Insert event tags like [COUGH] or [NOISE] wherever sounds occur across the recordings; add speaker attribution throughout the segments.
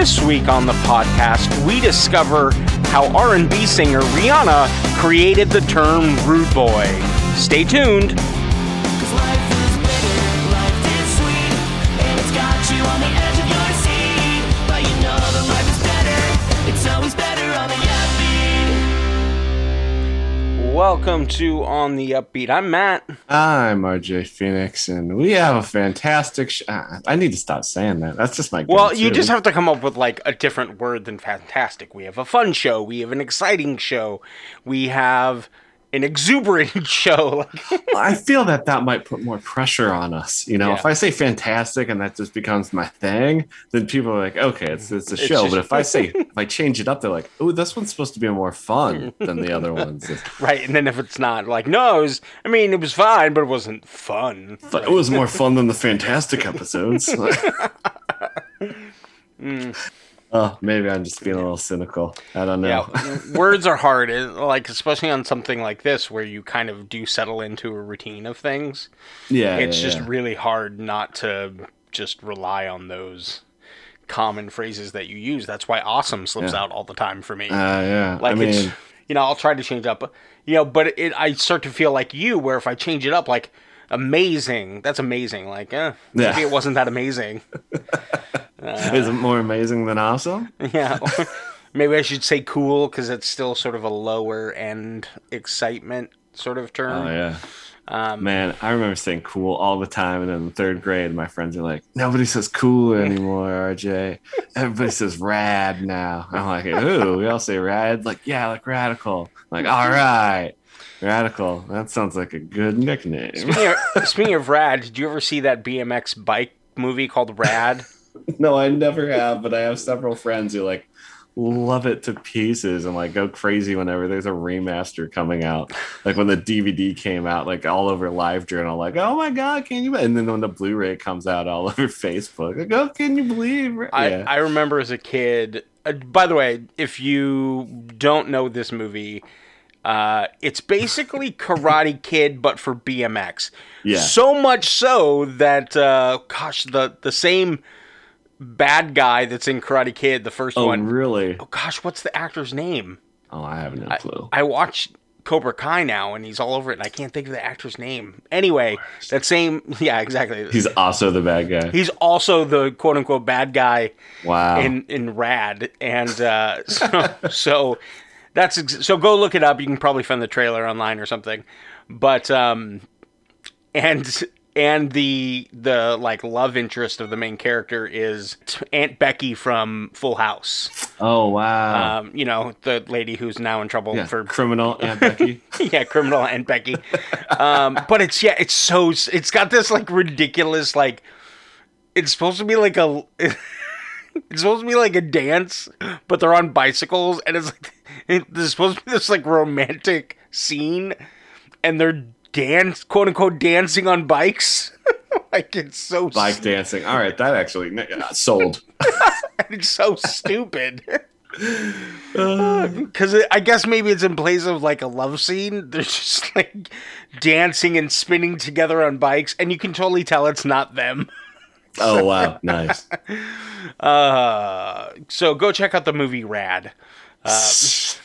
Speaker 1: This week on the podcast, we discover how R&B singer Rihanna created the term rude boy. Stay tuned. Welcome to On the Upbeat. I'm Matt.
Speaker 2: I'm RJ Phoenix, and we have a fantastic. Sh- ah, I need to stop saying that. That's just my.
Speaker 1: Well, you just have to come up with like a different word than fantastic. We have a fun show, we have an exciting show, we have an exuberant [LAUGHS] show.
Speaker 2: I feel that that might put more pressure on us. You know,
Speaker 1: Yeah.
Speaker 2: if I say fantastic and that just becomes my thing, then people are like, okay, it's it's a
Speaker 1: It's
Speaker 2: show.
Speaker 1: just-
Speaker 2: but if I say [LAUGHS] if I change it up, they're like, oh, this one's supposed to be more fun than the other ones. [LAUGHS]
Speaker 1: Right, and then if it's not like no, was, I mean, it was fine, but it wasn't fun.
Speaker 2: But it was more fun than the fantastic episodes. Mm. Oh, maybe I'm just being a little cynical. I don't know.
Speaker 1: Yeah, words are hard, like especially on something like this where you kind of do settle into a routine of things.
Speaker 2: Yeah,
Speaker 1: it's
Speaker 2: yeah,
Speaker 1: just
Speaker 2: yeah.
Speaker 1: really hard not to just rely on those common phrases that you use. That's why awesome slips
Speaker 2: Yeah.
Speaker 1: out all the time for me.
Speaker 2: Uh, yeah.
Speaker 1: like
Speaker 2: I
Speaker 1: it's you know, I'll try to change up, you know, but it I start to feel like you where if I change it up like amazing, that's amazing. Like, eh, maybe it wasn't that amazing. [LAUGHS]
Speaker 2: is it more amazing than awesome? [LAUGHS]
Speaker 1: yeah. [LAUGHS] maybe I should say cool because it's still sort of a lower end excitement sort of term.
Speaker 2: Oh yeah.
Speaker 1: Um,
Speaker 2: Man, I remember saying cool all the time, and then in third grade, my friends are like, "Nobody says cool [LAUGHS] anymore, RJ. Everybody says rad now." I'm like, "Ooh, we all say rad." Like, yeah, like radical. I'm like, all right, radical. That sounds like a good nickname.
Speaker 1: Speaking of, speaking of rad, did you ever see that BMX bike movie called Rad? [LAUGHS]
Speaker 2: no, I never have, but I have several friends who like love it to pieces and like go crazy whenever there's a remaster coming out. Like when the DVD came out, like all over Live Journal, like, oh my god, can you? And then when the Blu-ray comes out, all [LAUGHS] over Facebook, like, oh, can you believe?
Speaker 1: I,
Speaker 2: yeah.
Speaker 1: I remember as a kid. Uh, by the way, if you don't know this movie, uh, it's basically [LAUGHS] Karate Kid, but for BMX.
Speaker 2: Yeah.
Speaker 1: So much so that, uh, gosh, the the same bad guy that's in Karate Kid, the first
Speaker 2: oh,
Speaker 1: one.
Speaker 2: really?
Speaker 1: Oh gosh, what's the actor's name?
Speaker 2: Oh, I have no clue.
Speaker 1: I watched Cobra Kai now, and he's all over it, and I can't think of the actor's name. Anyway, that same, [LAUGHS] yeah, exactly.
Speaker 2: He's also the bad guy.
Speaker 1: He's also the quote unquote bad guy
Speaker 2: wow.
Speaker 1: in in Rad, and uh, [LAUGHS] so, so that's ex- so go look it up. You can probably find the trailer online or something. But um, and and the the like love interest of the main character is Aunt Becky from Full House.
Speaker 2: oh, wow.
Speaker 1: Um, you know the lady who's now in trouble
Speaker 2: yeah.
Speaker 1: for
Speaker 2: criminal Aunt Becky. [LAUGHS]
Speaker 1: yeah, criminal and Becky. Um, but it's yeah, it's so it's got this like ridiculous like it's supposed to be like a [LAUGHS] it's supposed to be like a dance, but they're on bicycles and it's like [LAUGHS] it, there's supposed to be this like romantic scene and they're dance quote unquote dancing on bikes. [LAUGHS] like it's so
Speaker 2: Bike dancing. All right, that actually uh, sold. [LAUGHS]
Speaker 1: it's so stupid. [LAUGHS]
Speaker 2: Uh,
Speaker 1: Because I guess maybe it's in place of like a love scene. They're just like dancing and spinning together on bikes, and you can totally tell it's not them.
Speaker 2: oh, wow. Nice.
Speaker 1: Uh, so go check out the movie Rad.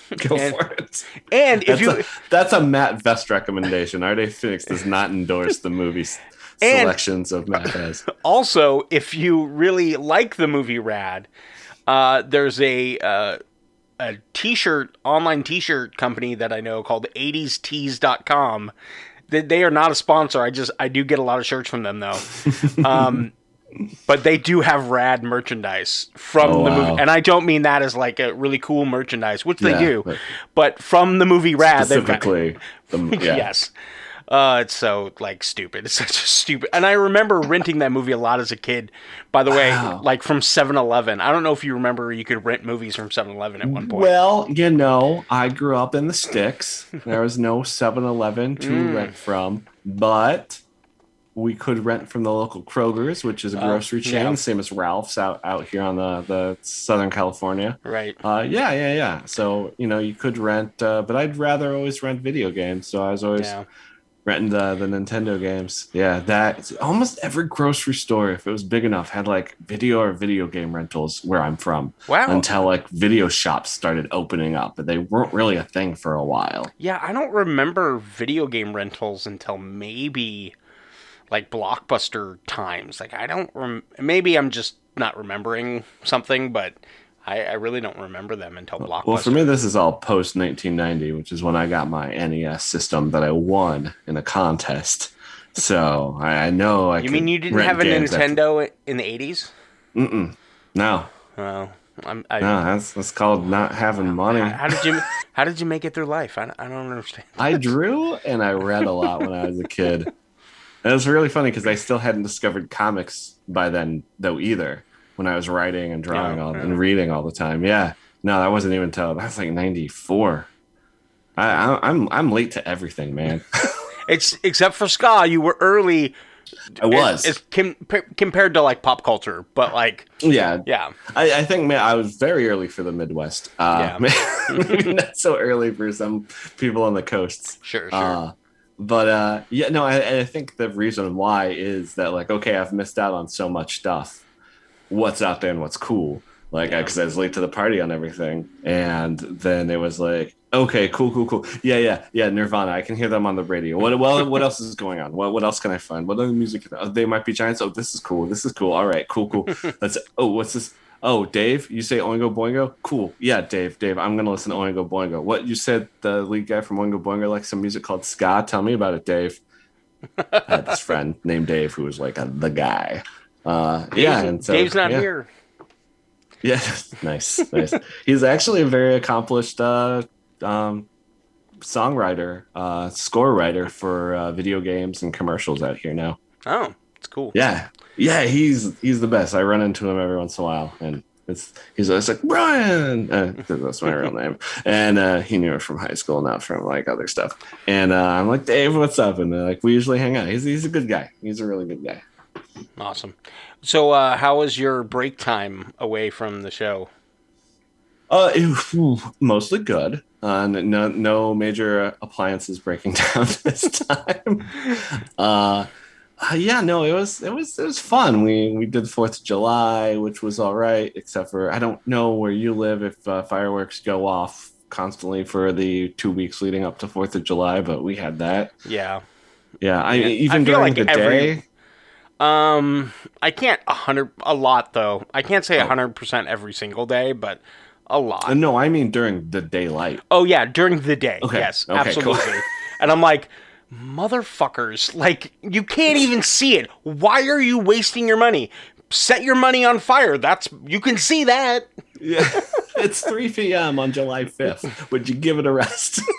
Speaker 1: [LAUGHS]
Speaker 2: Go
Speaker 1: and-
Speaker 2: for it.
Speaker 1: And if
Speaker 2: That's,
Speaker 1: you
Speaker 2: a, that's a Matt Vest recommendation. RJ Phoenix does not endorse the movie [LAUGHS] selections of Matt Vest. [LAUGHS]
Speaker 1: also, if you really like the movie Rad, uh, there's a uh, a t-shirt online t-shirt company that I know called 80stees.com. They, they are not a sponsor. I just I do get a lot of shirts from them though. Um, but they do have rad merchandise from
Speaker 2: Oh,
Speaker 1: the
Speaker 2: wow.
Speaker 1: movie, and I don't mean that as like a really cool merchandise, which they
Speaker 2: Yeah,
Speaker 1: do,
Speaker 2: but-
Speaker 1: but from the movie Rad, got
Speaker 2: Specifically, the, [LAUGHS] yeah.
Speaker 1: yes. Uh, it's so like stupid. It's [LAUGHS] such a stupid. And I remember renting that movie a lot as a kid. By the way,
Speaker 2: Wow.
Speaker 1: like from 7-Eleven. I don't know if you remember you could rent movies from 7-Eleven at one point.
Speaker 2: Well, you know, I grew up in the sticks. There was no 7 Eleven to
Speaker 1: Mm.
Speaker 2: rent from, but we could rent from the local Kroger's, which is a grocery chain,
Speaker 1: yeah.
Speaker 2: same as Ralph's out, out here on the, the Southern California.
Speaker 1: right.
Speaker 2: Uh, yeah, yeah, yeah. So, you know, you could rent, uh, but I'd rather always rent video games. So I was always
Speaker 1: Yeah.
Speaker 2: renting the the Nintendo games. Yeah, that almost every grocery store, if it was big enough, had like video or video game rentals where I'm from.
Speaker 1: Wow.
Speaker 2: Until like video shops started opening up, but they weren't really a thing for a while.
Speaker 1: Yeah, I don't remember video game rentals until maybe like blockbuster times. Like I don't rem- maybe I'm just not remembering something, but I, I really don't remember them until blockbuster.
Speaker 2: Well, for me, this is all post 1990, which is when I got my NES system that I won in a contest. So I, I know I.
Speaker 1: you mean you didn't have a
Speaker 2: games after-
Speaker 1: Nintendo in the 80s?
Speaker 2: Mm-mm. No,
Speaker 1: Oh, I'm, I,
Speaker 2: no, that's that's called not having money.
Speaker 1: how, how did you [LAUGHS] how did you make it through life? I, I don't understand.
Speaker 2: I drew and I read a lot when I was a kid. [LAUGHS] And it was really funny because I still hadn't discovered comics by then, though either. When I was writing and drawing
Speaker 1: Yeah,
Speaker 2: all and reading all the time, yeah. No, that wasn't even until that's like '94. I, I, I'm I'm late to everything, man. [LAUGHS]
Speaker 1: It's except for ska, you were early.
Speaker 2: I was.
Speaker 1: It's, com- compared to like pop culture, but like
Speaker 2: yeah,
Speaker 1: yeah,
Speaker 2: I, I think man, I was very early for the Midwest. Uh,
Speaker 1: Yeah. [LAUGHS]
Speaker 2: maybe not so early for some people on the coasts.
Speaker 1: sure, sure.
Speaker 2: Uh, but uh, yeah, no, I, I think the reason why is that like, okay, I've missed out on so much stuff. What's out there and what's cool? Like,
Speaker 1: Yeah.
Speaker 2: because I was late to the party on everything, and then it was like, okay, cool, cool, cool. Yeah, yeah, yeah. Nirvana, I can hear them on the radio. What, well, what else is going on? What, what else can I find? What other music? They might be giants. Oh, this is cool. This is cool. All right, cool, cool. [LAUGHS] Let's. Oh, what's this? Oh, Dave, you say Oingo Boingo? Cool. Yeah, Dave, Dave, I'm gonna listen to Oingo Boingo. What you said the lead guy from Oingo Boingo likes some music called ska. Tell me about it, Dave. I had this friend [LAUGHS] named Dave who was like a, the guy. Uh, yeah,
Speaker 1: Dave's,
Speaker 2: and so,
Speaker 1: Dave's not
Speaker 2: yeah.
Speaker 1: here. [LAUGHS]
Speaker 2: Yeah, nice, nice. He's actually a very accomplished uh, um, songwriter, uh, score writer for uh, video games and commercials out here now.
Speaker 1: Oh, it's cool.
Speaker 2: Yeah, yeah, he's he's the best. I run into him every once in a while, and it's he's always like Brian. Uh, that's my real name, and uh, he knew it from high school, not from like other stuff. And uh, I'm like, Dave, what's up? And like we usually hang out. He's he's a good guy. He's a really good guy.
Speaker 1: Awesome. So, uh, how was your break time away from the show?
Speaker 2: Uh, it- mostly good. Uh, no, no major appliances breaking [LAUGHS] down this time. Uh, uh, yeah, no, it was it was it was fun. We we did Fourth of July, which was all right, except for I don't know where you live if uh, fireworks go off constantly for the two weeks leading up to Fourth of July, but we had that.
Speaker 1: Yeah.
Speaker 2: Yeah, I
Speaker 1: Yeah,
Speaker 2: even
Speaker 1: I
Speaker 2: during
Speaker 1: like
Speaker 2: the
Speaker 1: every-
Speaker 2: day.
Speaker 1: Um, I can't a hundred a lot though. I can't say a
Speaker 2: Oh.
Speaker 1: hundred percent every single day, but a lot.
Speaker 2: Uh, no, I mean during the daylight.
Speaker 1: Oh yeah, during the day.
Speaker 2: Okay,
Speaker 1: Yes,
Speaker 2: okay, cool.
Speaker 1: absolutely. [LAUGHS] and I'm like, motherfuckers, like you can't even see it. Why are you wasting your money? Set your money on fire. That's you can see that.
Speaker 2: Yeah, [LAUGHS] it's 3 p.m. on July 5th. Would you give it a rest? [LAUGHS]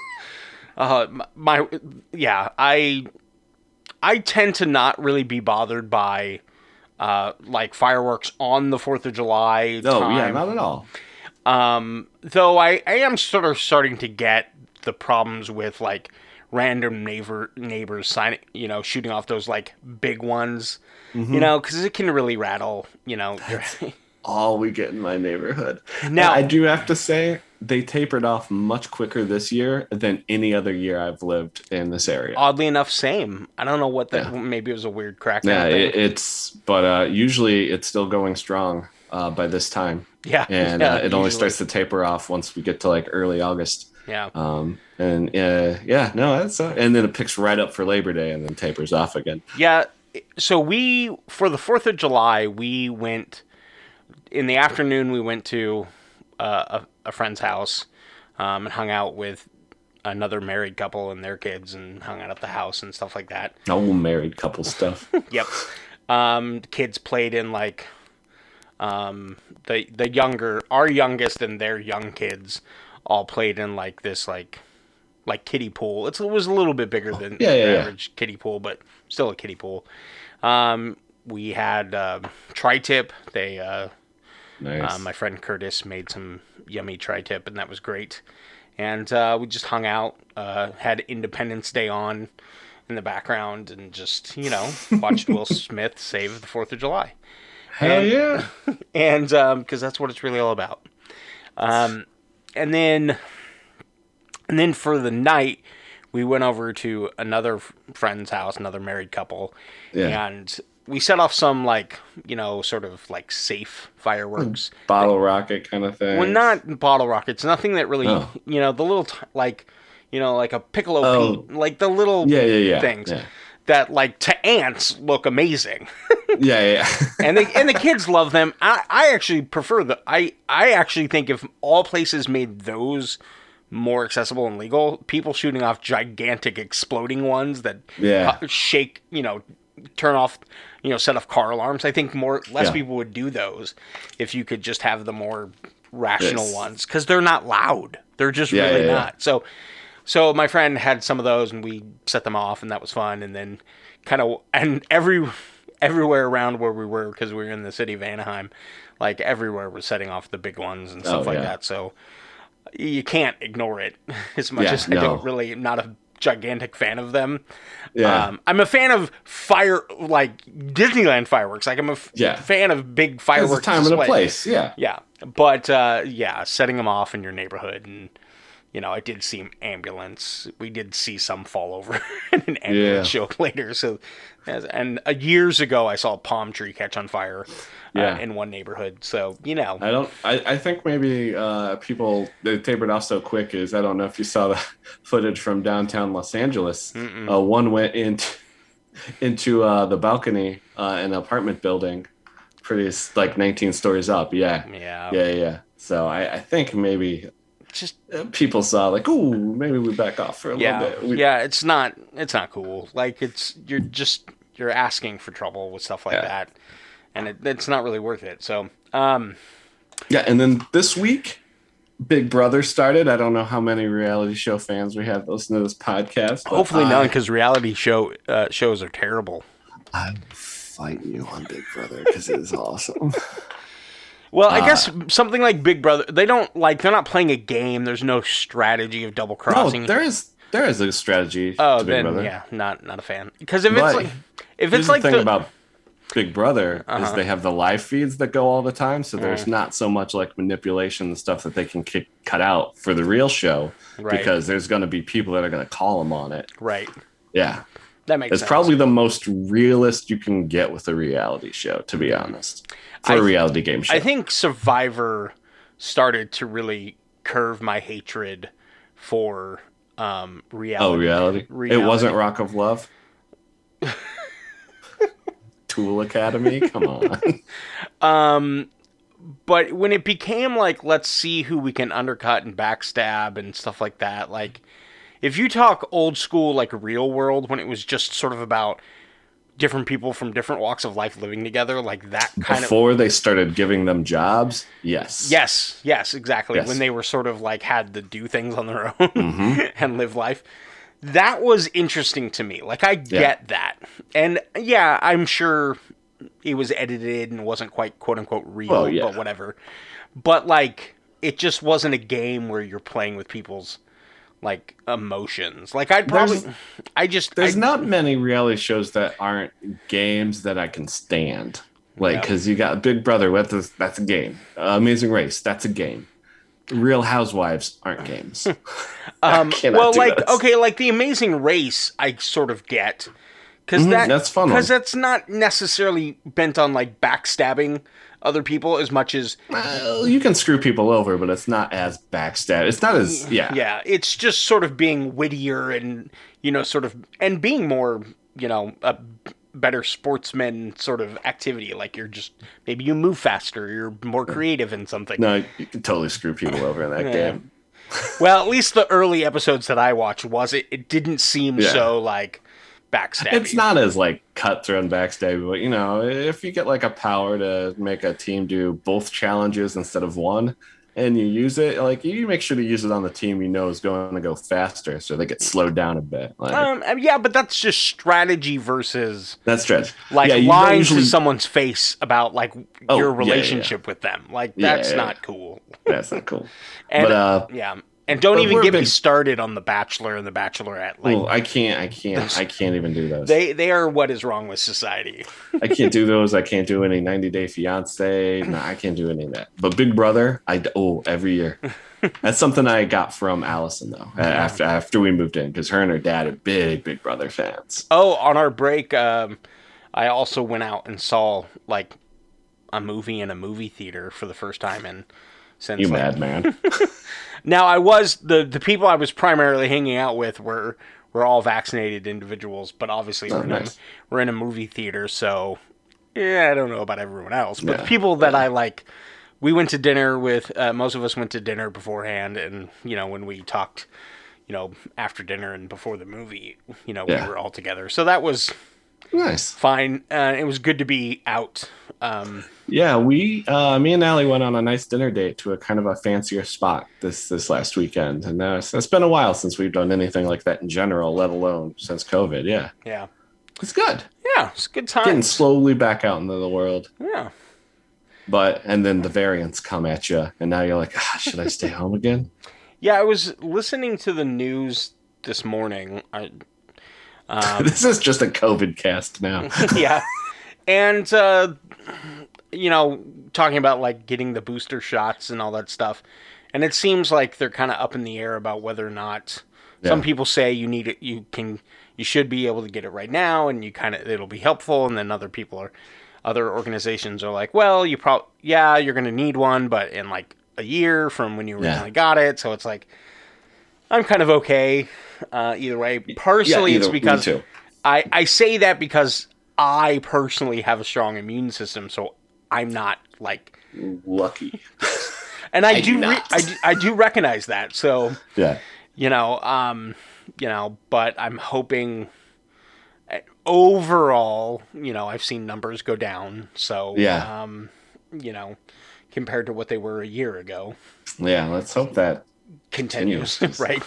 Speaker 1: Uh, my yeah, I I tend to not really be bothered by uh like fireworks on the Fourth of July.
Speaker 2: No, yeah, not at all.
Speaker 1: Um, though I, I am sort of starting to get the problems with like random neighbor neighbors signing, you know, shooting off those like big ones,
Speaker 2: Mm-hmm.
Speaker 1: you know, because it can really rattle, you know. [LAUGHS]
Speaker 2: All we get in my neighborhood.
Speaker 1: Now-
Speaker 2: I do have to say they tapered off much quicker this year than any other year I've lived in this area.
Speaker 1: Oddly enough, same. I don't know what that.
Speaker 2: Yeah.
Speaker 1: Maybe it was a weird crack.
Speaker 2: yeah, it, it's but uh, usually it's still going strong uh, by this time,
Speaker 1: yeah,
Speaker 2: and
Speaker 1: yeah,
Speaker 2: uh, it only starts to taper off once we get to like early August.
Speaker 1: Yeah,
Speaker 2: Um, and uh, yeah, no, that's uh, and then it picks right up for Labor Day and then tapers off again.
Speaker 1: yeah. So we for the Fourth of July we went in the afternoon. We went to uh, a, a friend's house um, and hung out with another married couple and their kids and hung out at the house and stuff like that.
Speaker 2: Oh, married couple stuff. [LAUGHS]
Speaker 1: Yep. Um, kids played in like um, the the younger our youngest and their young kids all played in like this like like kiddie pool. It's, it was a little bit bigger than
Speaker 2: Yeah, yeah, yeah.
Speaker 1: average kiddie pool, but still a kiddie pool. Um, we had uh, tri-tip. They uh,
Speaker 2: Nice.
Speaker 1: uh, my friend Curtis made some yummy tri-tip, and that was great. And uh, we just hung out, uh, had Independence Day on in the background, and just you know watched Will [LAUGHS] Smith save the Fourth of July,
Speaker 2: Hell
Speaker 1: and-
Speaker 2: yeah! [LAUGHS]
Speaker 1: and because that's what it's really all about. Um, and then, and then for the night, we went over to another friend's house, another married couple,
Speaker 2: Yeah.
Speaker 1: and we set off some like you know sort of like safe fireworks.
Speaker 2: Mm, bottle rocket kind of thing.
Speaker 1: Well, not bottle rockets. Nothing that really,
Speaker 2: Oh.
Speaker 1: you know, the little t- like, you know, like a piccolo
Speaker 2: Oh.
Speaker 1: Pete, like the little
Speaker 2: Yeah, yeah, yeah.
Speaker 1: things
Speaker 2: Yeah,
Speaker 1: that like to ants look amazing, [LAUGHS]
Speaker 2: yeah, yeah. [LAUGHS]
Speaker 1: and they and the kids love them. I I actually prefer the I I actually think if all places made those more accessible and legal, people shooting off gigantic exploding ones that
Speaker 2: Yeah.
Speaker 1: shake, you know, turn off, you know, set off car alarms. I think more less
Speaker 2: Yeah.
Speaker 1: people would do those if you could just have the more rational
Speaker 2: Yes.
Speaker 1: ones because they're not loud. They're just
Speaker 2: Yeah,
Speaker 1: really not. So, so my friend had some of those and we set them off and that was fun. And then kind of and every everywhere around where we were because we were in the city of Anaheim, like everywhere was setting off the big ones and stuff
Speaker 2: Oh,
Speaker 1: like
Speaker 2: yeah.
Speaker 1: that. So you can't ignore it [LAUGHS] as much
Speaker 2: Yeah,
Speaker 1: as I
Speaker 2: no.
Speaker 1: don't really am not a gigantic fan of them.
Speaker 2: Yeah.
Speaker 1: Um, I'm a fan of fire like Disneyland fireworks. Like I'm a f-
Speaker 2: Yeah.
Speaker 1: fan of big fireworks.
Speaker 2: a time and a place. Yeah.
Speaker 1: Yeah, but uh, yeah, setting them off in your neighborhood, and you know, I did see an ambulance. We did see some fall over, [LAUGHS] and an ambulance
Speaker 2: Yeah.
Speaker 1: show [LAUGHS] later. So, and uh, years ago, I saw a palm tree catch on fire uh,
Speaker 2: Yeah.
Speaker 1: in one neighborhood. So you know,
Speaker 2: I don't. I, I think maybe uh, people they tapered off so quick is I don't know if you saw the [LAUGHS] footage from downtown Los Angeles. Uh, one went into into uh, the balcony uh, in an apartment building, pretty like 19 stories up. Yeah,
Speaker 1: yeah,
Speaker 2: yeah, yeah. So I, I think maybe
Speaker 1: just
Speaker 2: uh, people saw like, ooh, maybe we back off for a
Speaker 1: yeah,
Speaker 2: little bit. We-
Speaker 1: yeah. It's not, it's not cool. Like it's you're just you're asking for trouble with stuff like
Speaker 2: Yeah.
Speaker 1: that, and it, it's not really worth it. So, um,
Speaker 2: Yeah, and then this week, Big Brother started. I don't know how many reality show fans we have that listen to this podcast.
Speaker 1: hopefully
Speaker 2: I,
Speaker 1: none, because reality show uh, shows are terrible.
Speaker 2: I will fight you on Big Brother because it is awesome.
Speaker 1: Well, I
Speaker 2: Uh,
Speaker 1: guess something like Big Brother, they don't like they're not playing a game. There's no strategy of double
Speaker 2: no,
Speaker 1: crossing.
Speaker 2: there is there is a strategy
Speaker 1: oh,
Speaker 2: to Big
Speaker 1: then
Speaker 2: Brother.
Speaker 1: yeah, not not a fan. Because if it's like if
Speaker 2: Here's
Speaker 1: it's like
Speaker 2: the
Speaker 1: the,
Speaker 2: thing about Big Brother
Speaker 1: Uh-huh.
Speaker 2: is they have the live feeds that go all the time, so
Speaker 1: Mm.
Speaker 2: there's not so much like manipulation and stuff that they can kick, cut out for the real show
Speaker 1: Right.
Speaker 2: because there's going to be people that are going to call them on it.
Speaker 1: right,
Speaker 2: Yeah,
Speaker 1: that makes sense.
Speaker 2: it's
Speaker 1: sense.
Speaker 2: probably the most realist you can get with a reality show, to be honest, for
Speaker 1: I
Speaker 2: a reality game show.
Speaker 1: I think Survivor started to really curve my hatred for um reality.
Speaker 2: Oh, reality. It wasn't Rock of Love. [LAUGHS] Tool Academy. Come on. [LAUGHS]
Speaker 1: Um, but when it became like, let's see who we can undercut and backstab and stuff like that, like, if you talk old school, like real world, when it was just sort of about different people from different walks of life living together, like that kind of.
Speaker 2: Before they started giving them jobs, yes.
Speaker 1: Yes, yes, exactly.
Speaker 2: Yes.
Speaker 1: When they were sort of like had to do things on their [LAUGHS] own
Speaker 2: Mhm.
Speaker 1: and live life. That was interesting to me. Like I get that. And yeah, I'm sure it was edited and wasn't quite quote unquote real,
Speaker 2: Well, yeah.
Speaker 1: but whatever. But like it just wasn't a game where you're playing with people's like emotions. Like I'd probably
Speaker 2: There's-
Speaker 1: I just
Speaker 2: There's
Speaker 1: I,
Speaker 2: not many reality shows that aren't games that I can stand. Like,
Speaker 1: Yeah.
Speaker 2: because you got Big Brother, that's a, that's a game. Uh, Amazing Race, that's a game. Real Housewives aren't games. [LAUGHS]
Speaker 1: um well like
Speaker 2: this.
Speaker 1: okay, like the amazing race I sort of get. Cuz
Speaker 2: Mhm,
Speaker 1: that
Speaker 2: that's fun
Speaker 1: Cuz that's not necessarily bent on like backstabbing other people as much as
Speaker 2: well, you can screw people over, but it's not as backstab. It's not as yeah.
Speaker 1: yeah, it's just sort of being wittier and you know sort of and being more, you know, a better sportsman sort of activity like you're just maybe you move faster, you're more creative in something.
Speaker 2: No, you can totally screw people over in that
Speaker 1: Yeah.
Speaker 2: game.
Speaker 1: Well, at least the early episodes that I watched was it it didn't seem
Speaker 2: Yeah.
Speaker 1: so like backstabby.
Speaker 2: It's not as like cutthroat and backstabby, but you know, if you get like a power to make a team do both challenges instead of one, and you use it, like you make sure to use it on the team you know is going to go faster, so they get slowed down a bit. Like
Speaker 1: Um, yeah, but that's just strategy versus
Speaker 2: that's strategy.
Speaker 1: like
Speaker 2: yeah,
Speaker 1: lying
Speaker 2: usually-
Speaker 1: to someone's face about like
Speaker 2: Oh,
Speaker 1: your
Speaker 2: yeah, yeah, yeah.
Speaker 1: relationship with them. Like that's not cool.
Speaker 2: That's not cool. [LAUGHS]
Speaker 1: And
Speaker 2: but uh,
Speaker 1: yeah, and don't
Speaker 2: but
Speaker 1: even get me started on the Bachelor and the Bachelorette. Like
Speaker 2: well, I can't, I can't, I can't even do those.
Speaker 1: they they are what is wrong with society. [LAUGHS]
Speaker 2: I can't do those. I can't do any 90 Day Fiance. [CLEARS THROAT] No, I can't do any of that. But Big Brother, I oh every year, [LAUGHS] That's something I got from Allison though after after we moved in because her and her dad are big Big Brother fans.
Speaker 1: Oh, on our break, um, I also went out and saw like a movie in a movie theater for the first time in since
Speaker 2: You
Speaker 1: like,
Speaker 2: madman. [LAUGHS]
Speaker 1: Now I was the the people I was primarily hanging out with were were all vaccinated individuals, but obviously
Speaker 2: Oh,
Speaker 1: we're, in a, we're in a movie theater, so yeah, I don't know about everyone else, but
Speaker 2: Yeah.
Speaker 1: the people that I like. We went to dinner with uh, most of us went to dinner beforehand, and you know when we talked, you know after dinner and before the movie, you know
Speaker 2: Yeah.
Speaker 1: we were all together, so that was
Speaker 2: nice.
Speaker 1: fine. Uh, it was good to be out. Um,
Speaker 2: Yeah, we uh, me and Allie went on a nice dinner date to a kind of a fancier spot this this last weekend, and uh, it's, it's been a while since we've done anything like that in general, let alone since COVID. Yeah,
Speaker 1: yeah,
Speaker 2: it's good.
Speaker 1: yeah, it's a good time.
Speaker 2: Getting slowly back out into the world,
Speaker 1: Yeah,
Speaker 2: but and then the variants come at you, and now you're like, ah, should I stay home again? [LAUGHS]
Speaker 1: yeah. I was listening to the news this morning. I, um, [LAUGHS]
Speaker 2: this is just a COVID cast now. [LAUGHS]
Speaker 1: yeah, and uh, you know, talking about like getting the booster shots and all that stuff, and it seems like they're kind of up in the air about whether or not. Some people say you need it, you can, you should be able to get it right now, and you kind of it'll be helpful, and then other people are, other organizations are like, well, you probably, yeah, you're gonna need one, but in like a year from when you
Speaker 2: Yeah.
Speaker 1: originally got it, so it's like, I'm kind of okay, uh, either way. Partially,
Speaker 2: Yeah,
Speaker 1: it's
Speaker 2: either- me
Speaker 1: because. I, I say that because I personally have a strong immune system, so I'm not like,
Speaker 2: Lucky. [LAUGHS]
Speaker 1: and I,
Speaker 2: I
Speaker 1: do, re- I do I do recognize that. So [LAUGHS]
Speaker 2: Yeah.
Speaker 1: you know, um, you know, but I'm hoping uh, overall, you know, I've seen numbers go down. So
Speaker 2: Yeah.
Speaker 1: um, you know, compared to what they were a year ago,
Speaker 2: Yeah. Let's hope that
Speaker 1: continues,
Speaker 2: Continues. [LAUGHS]
Speaker 1: right?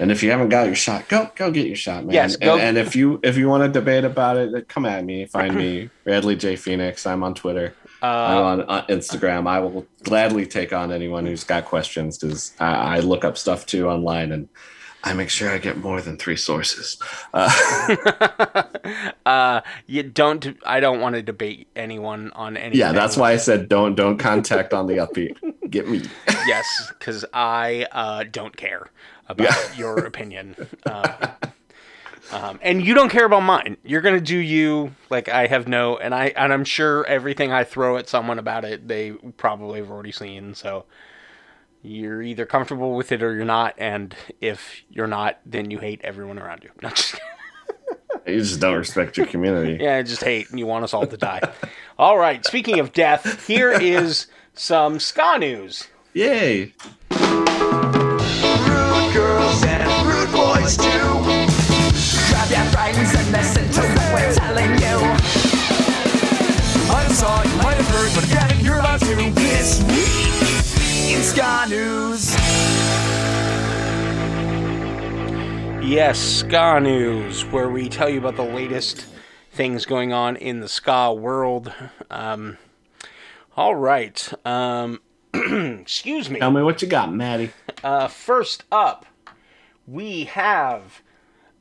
Speaker 2: And if you haven't got your shot, go go get your shot, man.
Speaker 1: Yes, go-
Speaker 2: and, and if you if you want to debate about it, come at me. Find me, [CLEARS THROAT] Radley J Phoenix. I'm on Twitter. I'm
Speaker 1: Uh,
Speaker 2: on uh, Instagram. I will gladly take on anyone who's got questions because I, I look up stuff too online and I make sure I get more than three sources. Uh, [LAUGHS]
Speaker 1: uh, you don't. I don't want to debate anyone on any.
Speaker 2: yeah, that's why I said don't don't contact on the upbeat. Get me. [LAUGHS]
Speaker 1: yes, because I uh, don't care about
Speaker 2: Yeah. [LAUGHS]
Speaker 1: your opinion. Um, um, and you don't care about mine. You're gonna do you. Like I have no, and I and I'm sure everything I throw at someone about it, they probably have already seen. So you're either comfortable with it or you're not. And if you're not, then you hate everyone around you. [LAUGHS] No, just,
Speaker 2: You just don't respect your community. [LAUGHS]
Speaker 1: yeah, just hate, and you want us all to die. all right. Speaking of death, here is some ska news.
Speaker 2: Yay!
Speaker 3: Rude girls and rude boys too. Grab your friends and listen to week in Ska News.
Speaker 1: Yes, ska news, where we tell you about the latest things going on in the ska world. Um, all right. Um, [CLEARS THROAT] excuse me.
Speaker 2: Tell me what you got, Maddie.
Speaker 1: Uh, first up, we have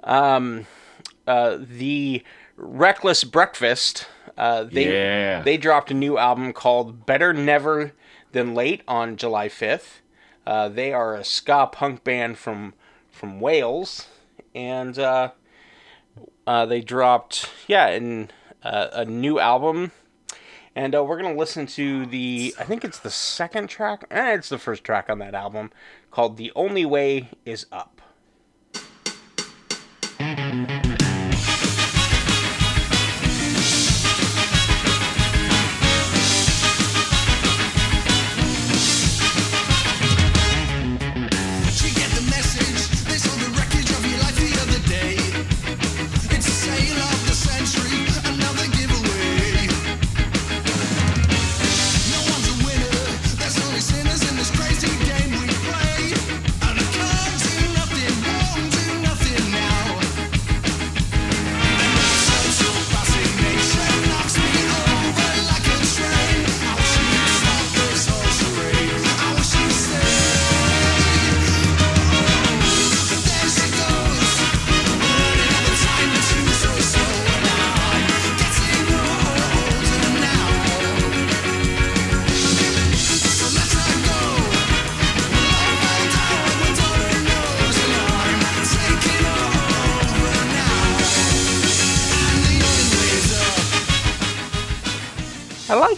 Speaker 1: um, uh, the Reckless Breakfast. Uh, they
Speaker 2: Yeah.
Speaker 1: they dropped a new album called Better Never Than Late on July 5th. Uh, they are a ska punk band from from Wales, and uh, uh, they dropped yeah, in, uh, a new album. And uh, we're gonna listen to the I think it's the second track. Eh, it's the first track on that album called "The Only Way Is Up."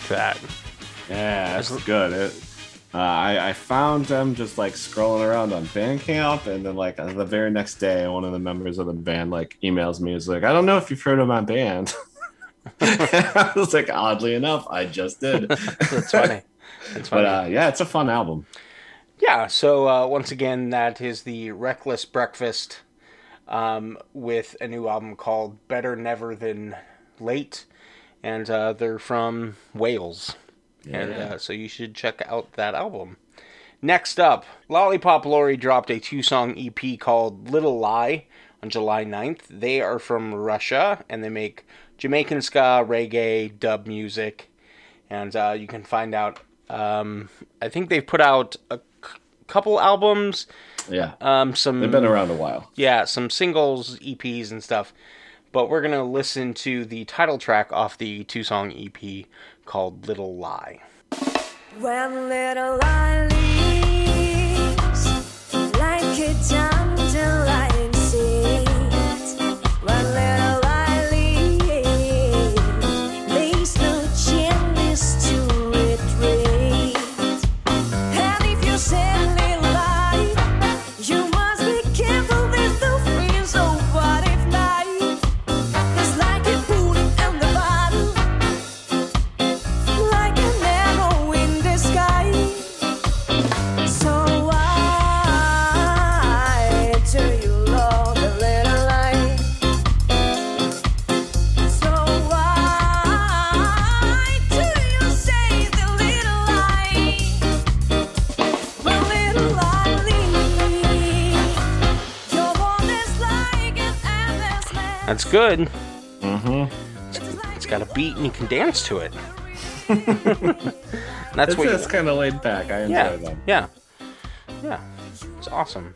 Speaker 1: That.
Speaker 2: Yeah, that's good. It, uh, I, I found them just like scrolling around on Bandcamp, and then like the very next day, one of the members of the band like emails me. Is like, I don't know if you've heard of my band. [LAUGHS] I was like, oddly enough, I just did. [LAUGHS]
Speaker 1: That's funny. [LAUGHS] That's funny.
Speaker 2: but uh, yeah, it's a fun album.
Speaker 1: Yeah, so uh, once again, that is the Reckless Breakfast um, with a new album called Better Never Than Late. And uh, they're from Wales. And uh, so you should check out that album. Next up, Lollipop Lori dropped a two song EP called Little Lie on July 9th. They are from Russia and they make Jamaican ska, reggae, dub music. And uh, you can find out, um, I think they've put out a c- couple albums,
Speaker 2: Yeah,
Speaker 1: um, some
Speaker 2: they've been around a while.
Speaker 1: yeah, some singles, EPs, and stuff. But we're gonna listen to the title track off the two song EP called "Little Lie."
Speaker 4: When little lie leaves like
Speaker 1: good.
Speaker 2: Mm-hmm.
Speaker 1: It's got a beat and you can dance to it. [LAUGHS] That's
Speaker 2: It's,
Speaker 1: what.
Speaker 2: it's kind of laid back. I enjoy
Speaker 1: yeah,
Speaker 2: them.
Speaker 1: yeah, yeah. It's awesome.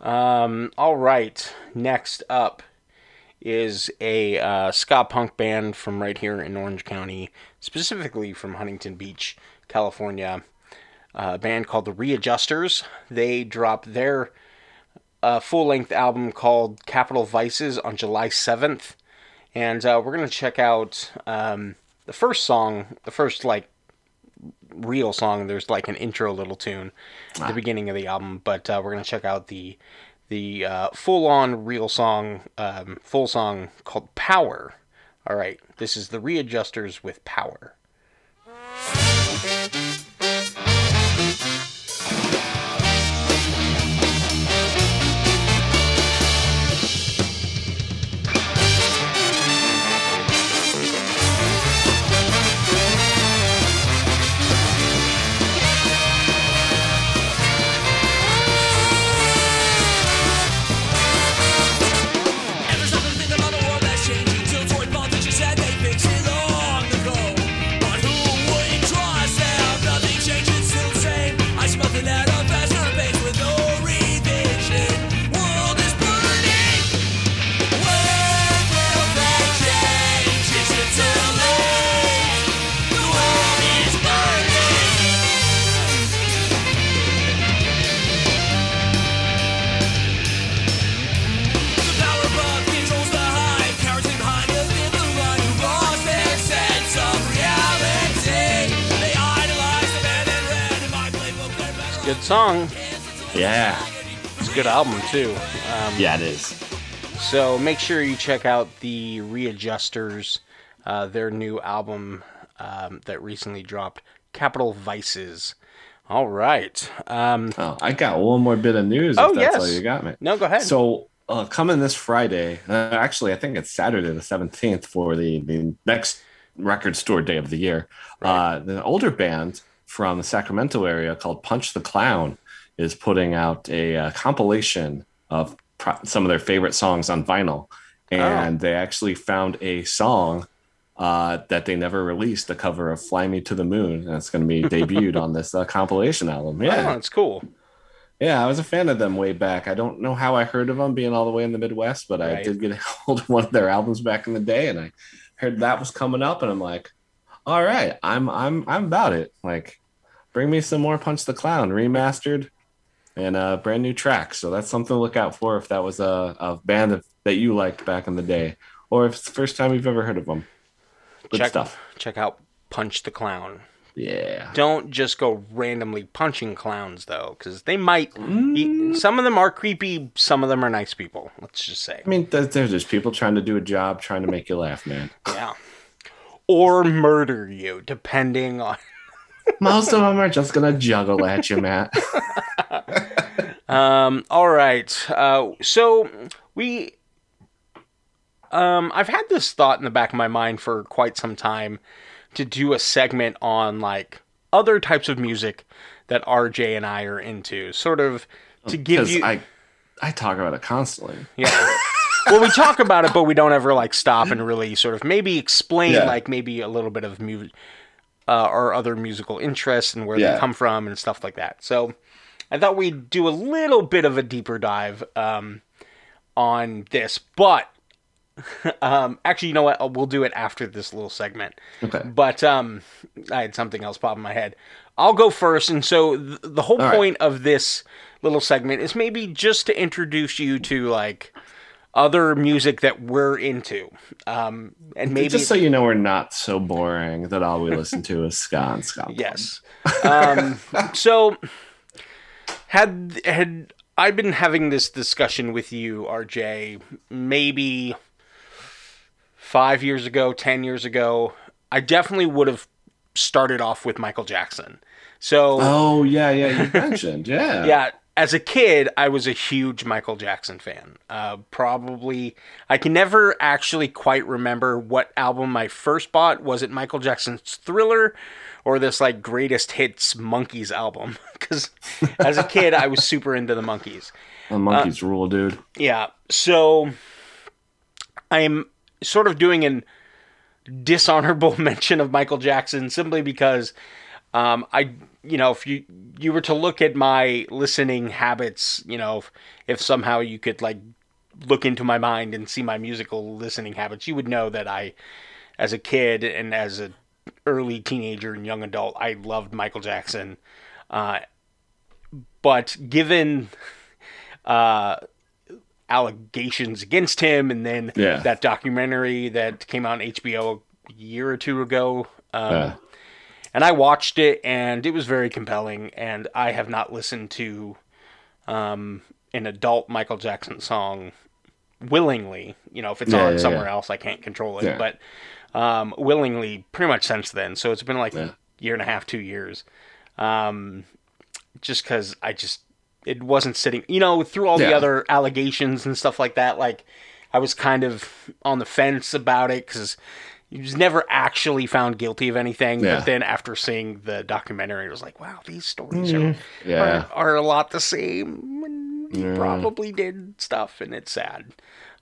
Speaker 1: Um, all right. Next up is a uh, ska punk band from right here in Orange County, specifically from Huntington Beach, California. A band called the Readjusters. They dropped their uh, full length album called Capital Vices on July 7th. And uh, we're going to check out um, the first song, the first like real song. There's like an intro little tune at the beginning of the album, but uh, we're going to check out the the uh, full on real song, um, full song called Power. All right, this is the Readjusters with Power. Good song.
Speaker 2: Yeah,
Speaker 1: It's a good album too. Um,
Speaker 2: yeah, it is.
Speaker 1: So make sure you check out the Readjusters, uh, their new album um, that recently dropped, Capital Vices. All right. Um,
Speaker 2: Oh, I got one more bit of news.
Speaker 1: Oh,
Speaker 2: if that's
Speaker 1: yes.
Speaker 2: all you got me.
Speaker 1: no, go ahead.
Speaker 2: So uh, coming this Friday, uh, actually, I think it's Saturday the seventeenth for the the next record store day of the year. Uh, the older band from the Sacramento area called Punch the Clown is putting out a, uh compilation of pro- some of their favorite songs on vinyl, and they actually found a song. Uh, that they never released a cover of "Fly Me to the Moon," and it's going to be [LAUGHS] debuted on this uh, compilation album.
Speaker 1: oh,
Speaker 2: Yeah,
Speaker 1: that's cool.
Speaker 2: yeah, I was a fan of them way back. I don't know how I heard of them being all the way in the Midwest, but I did get [LAUGHS] a hold of one of their albums back in the day, and I heard that was coming up, and I'm like, all right, I'm I'm I'm about it. Like, bring me some more Punch the Clown remastered and a brand new track. So that's something to look out for if that was a, a band that, that you liked back in the day, or if it's the first time you've ever heard of them. Good
Speaker 1: check
Speaker 2: stuff.
Speaker 1: check out punch the clown.
Speaker 2: Yeah.
Speaker 1: Don't just go randomly punching clowns though, because they might.
Speaker 2: Mm.
Speaker 1: be- some of them are creepy. Some of them are nice people. Let's just say,
Speaker 2: I mean, there- there's just people trying to do a job, trying to make you laugh, man.
Speaker 1: yeah, or murder you, depending on.
Speaker 2: Most of them are just gonna juggle at you, Matt.
Speaker 1: Um. All right. Uh. So we. Um. I've had this thought in the back of my mind for quite some time, to do a segment on like other types of music that RJ and I are into, sort of to give you.
Speaker 2: I, I talk about it constantly.
Speaker 1: Yeah. [LAUGHS] well, we talk about it, but we don't ever like stop and really sort of maybe explain
Speaker 2: Yeah.
Speaker 1: like maybe a little bit of mu- uh, our other musical interests and where they come from and stuff like that. So I thought we'd do a little bit of a deeper dive um, on this, but [LAUGHS] um, actually, you know what? We'll do it after this little segment.
Speaker 2: Okay.
Speaker 1: But um, I had something else pop in my head. I'll go first, and so th- the whole
Speaker 2: All right.
Speaker 1: point of this little segment is maybe just to introduce you to like other music that we're into, um, and maybe
Speaker 2: just so you know, we're not so boring that all we listen to is ska and ska.
Speaker 1: Yes. Um, [LAUGHS] so had had I been having this discussion with you, RJ, maybe five years ago, ten years ago, I definitely would have started off with Michael Jackson. So
Speaker 2: Oh yeah, yeah. You mentioned, yeah. [LAUGHS]
Speaker 1: yeah, as a kid, I was a huge Michael Jackson fan. Uh, probably, I can never actually quite remember what album I first bought. Was it Michael Jackson's Thriller or this like greatest hits Monkees album? [LAUGHS] Because as a kid, I was super into the Monkees.
Speaker 2: The Monkees rule, dude.
Speaker 1: Yeah, so I'm sort of doing an dishonorable [LAUGHS] mention of Michael Jackson simply because um, I, you know, if you you were to look at my listening habits, you know, if, if somehow you could like look into my mind and see my musical listening habits, you would know that I, as a kid and as a early teenager and young adult, I loved Michael Jackson. Uh, but given uh, allegations against him, and then
Speaker 2: Yeah.
Speaker 1: that documentary that came out on HBO a year or two ago. Um. And I watched it, and it was very compelling. And I have not listened to um, an adult Michael Jackson song willingly. You know, if it's
Speaker 2: Yeah,
Speaker 1: on
Speaker 2: yeah,
Speaker 1: somewhere
Speaker 2: yeah.
Speaker 1: else, I can't control it. But um, willingly, pretty much since then. So it's been like a year and a half, two years. Um, just because I just it wasn't sitting. You know, through all the other allegations and stuff like that, like I was kind of on the fence about it because he was never actually found guilty of anything.
Speaker 2: Yeah.
Speaker 1: But then after seeing the documentary, it was like, wow, these stories are,
Speaker 2: Yeah.
Speaker 1: are, are a lot the same. And he probably did stuff, and it's sad.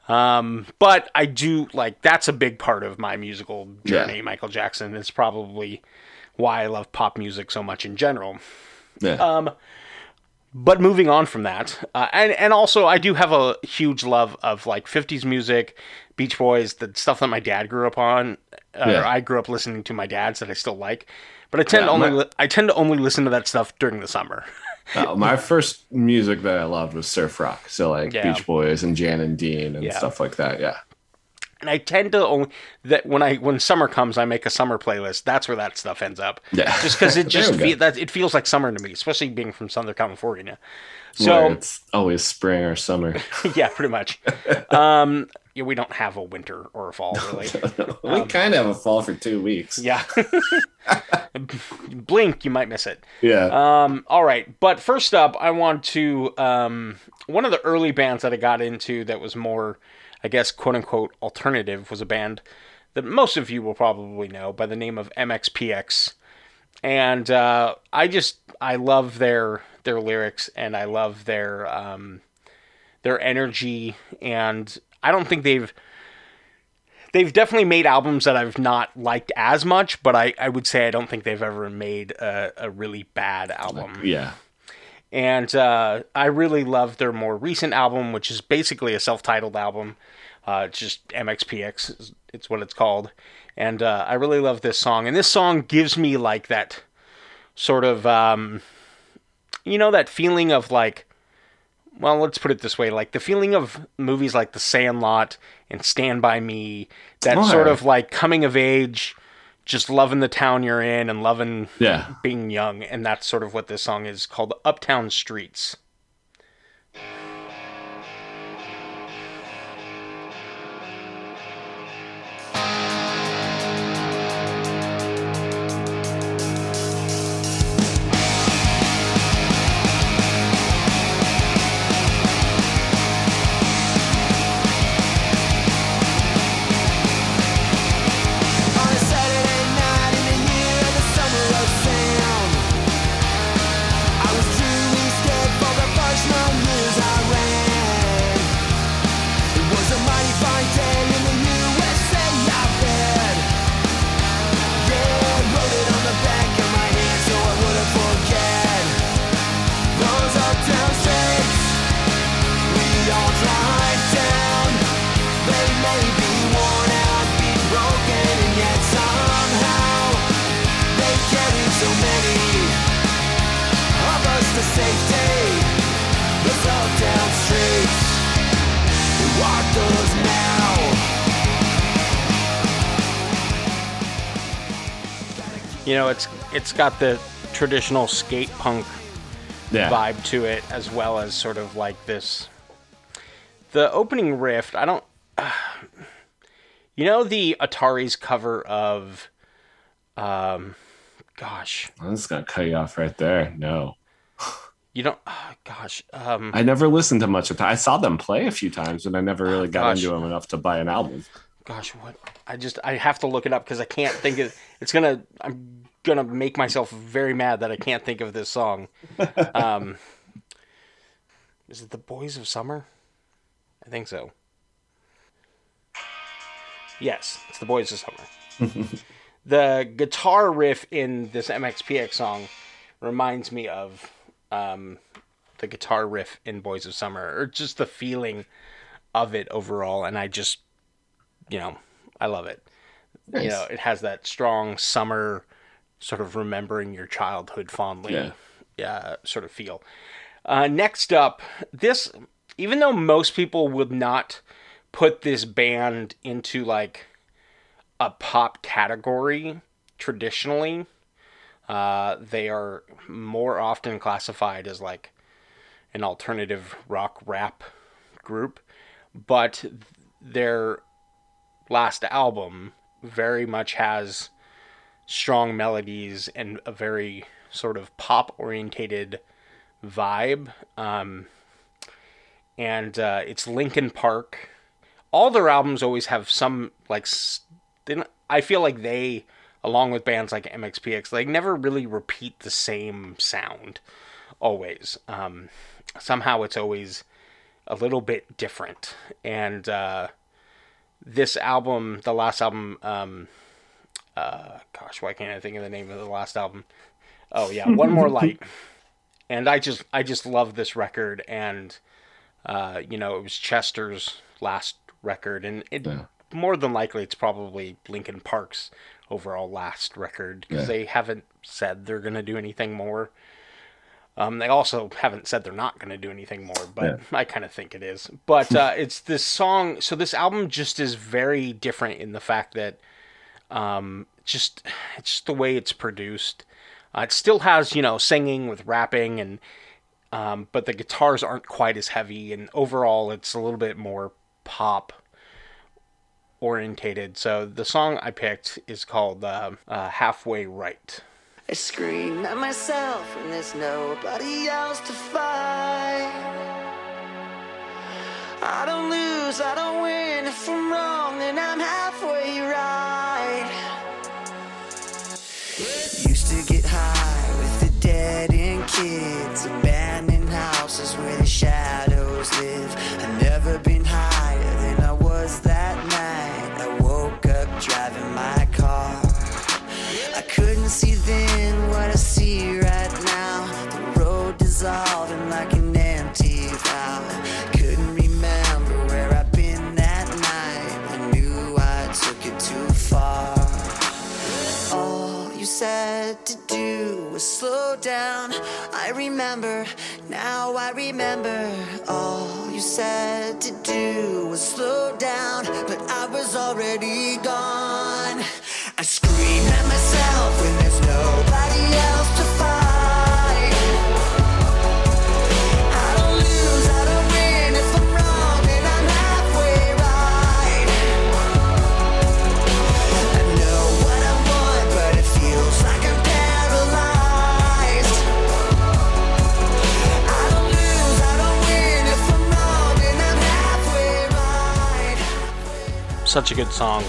Speaker 1: Um, but I do like that's a big part of my musical journey.
Speaker 2: Yeah.
Speaker 1: Michael Jackson is probably why I love pop music so much in general.
Speaker 2: Yeah.
Speaker 1: Um, but moving on from that, uh, and and also I do have a huge love of like '50s music, Beach Boys, the stuff that my dad grew up on, uh,
Speaker 2: Yeah.
Speaker 1: or I grew up listening to my dad's that I still like. But I tend
Speaker 2: Yeah,
Speaker 1: to only
Speaker 2: my-
Speaker 1: li- I tend to only listen to that stuff during the summer. [LAUGHS]
Speaker 2: Uh, my first music that I loved was surf rock. So like
Speaker 1: Yeah.
Speaker 2: Beach Boys and Jan and Dean and stuff like that. Yeah.
Speaker 1: And I tend to only that when I when summer comes, I make a summer playlist. That's where that stuff ends up.
Speaker 2: Yeah. [LAUGHS]
Speaker 1: just because it just fe- that it feels like summer to me, especially being from Southern California.
Speaker 2: So
Speaker 1: So
Speaker 2: it's always spring or summer. [LAUGHS]
Speaker 1: yeah, pretty much. Um, yeah, we don't have a winter or a fall really.
Speaker 2: we kind of have a fall for two weeks.
Speaker 1: Yeah. [LAUGHS] Blink, you might miss it.
Speaker 2: Yeah.
Speaker 1: Um, all right, but first up, I want to um, one of the early bands that I got into that was more, I guess, quote unquote alternative was a band that most of you will probably know by the name of MXPX, and uh, I just I love their their lyrics and I love their um, their energy, and I don't think they've they've definitely made albums that I've not liked as much, but I, I would say I don't think they've ever made a, a really bad album.
Speaker 2: yeah.
Speaker 1: And uh, I really love their more recent album, which is basically a self titled album. Uh, it's just MXPX, it's what it's called. And uh, I really love this song. And this song gives me like that sort of, um, you know, that feeling of like, well, let's put it this way like the feeling of movies like The Sandlot and Stand By Me, that
Speaker 2: Oh,
Speaker 1: sort of like coming of age, just loving the town you're in and loving
Speaker 2: Yeah.
Speaker 1: being young, and that's sort of what this song is called Uptown Streets.
Speaker 5: Us to safety. Those uptown streets, we walk those now.
Speaker 1: You know, it's it's got the traditional skate punk
Speaker 2: Yeah.
Speaker 1: vibe to it as well as sort of like this the opening riff i don't [SIGHS] you know the Ataris cover of um gosh
Speaker 2: I'm just gonna cut you off right there. No, [LAUGHS]
Speaker 1: you don't oh, gosh um
Speaker 2: I never listened to much of. I saw them play a few times, but I never really got
Speaker 1: Gosh.
Speaker 2: into them enough to buy an album.
Speaker 1: gosh what i just i have to look it up because i can't think of it's gonna i'm gonna make myself very mad that i can't think of this song [LAUGHS] um is it the boys of summer i think so yes it's the boys of summer [LAUGHS] the guitar riff in this mxpx song reminds me of um the guitar riff in boys of summer or just the feeling of it overall and i just you know, I love it. You know, it has that strong summer sort of remembering your childhood fondly
Speaker 2: Yeah.
Speaker 1: yeah, sort of feel. Uh, next up, this, even though most people would not put this band into like a pop category traditionally, uh, they are more often classified as like an alternative rock rap group, but their last album very much has strong melodies and a very sort of pop orientated vibe. Um, and uh, it's Linkin Park. All their albums always have some like. I feel like they, along with bands like MXPX, like never really repeat the same sound. Always. Um, somehow it's always a little bit different. And uh, this album, the last album, um, uh, gosh, why can't I think of the name of the last album? Oh yeah, One More [LAUGHS] Light. And I just, I just love this record, and uh, you know, it was Chester's last record, and it more than likely it's probably Linkin Park's overall last record because
Speaker 2: Yeah.
Speaker 1: they haven't said they're gonna do anything more. Um, they also haven't said they're not going to do anything more, but I kind of think it is. But uh, it's this song. So this album just is very different in the fact that um, just it's just the way it's produced. Uh, it still has you know singing with rapping and um, but the guitars aren't quite as heavy and overall it's a little bit more pop orientated. So the song I picked is called uh, uh, "Halfway Right."
Speaker 5: I scream at myself when there's nobody else to fight. I don't lose, I don't win. If I'm wrong, then I'm halfway right. Used to get high with the dead end kids, abandoned houses where the shadows live. Right now. The road dissolving like an empty vow. Couldn't remember where I've been that night. I knew I took it too far. All you said to do was slow down. I remember, now I remember. All you said to do was slow down, but I was already gone.
Speaker 1: Such a good song.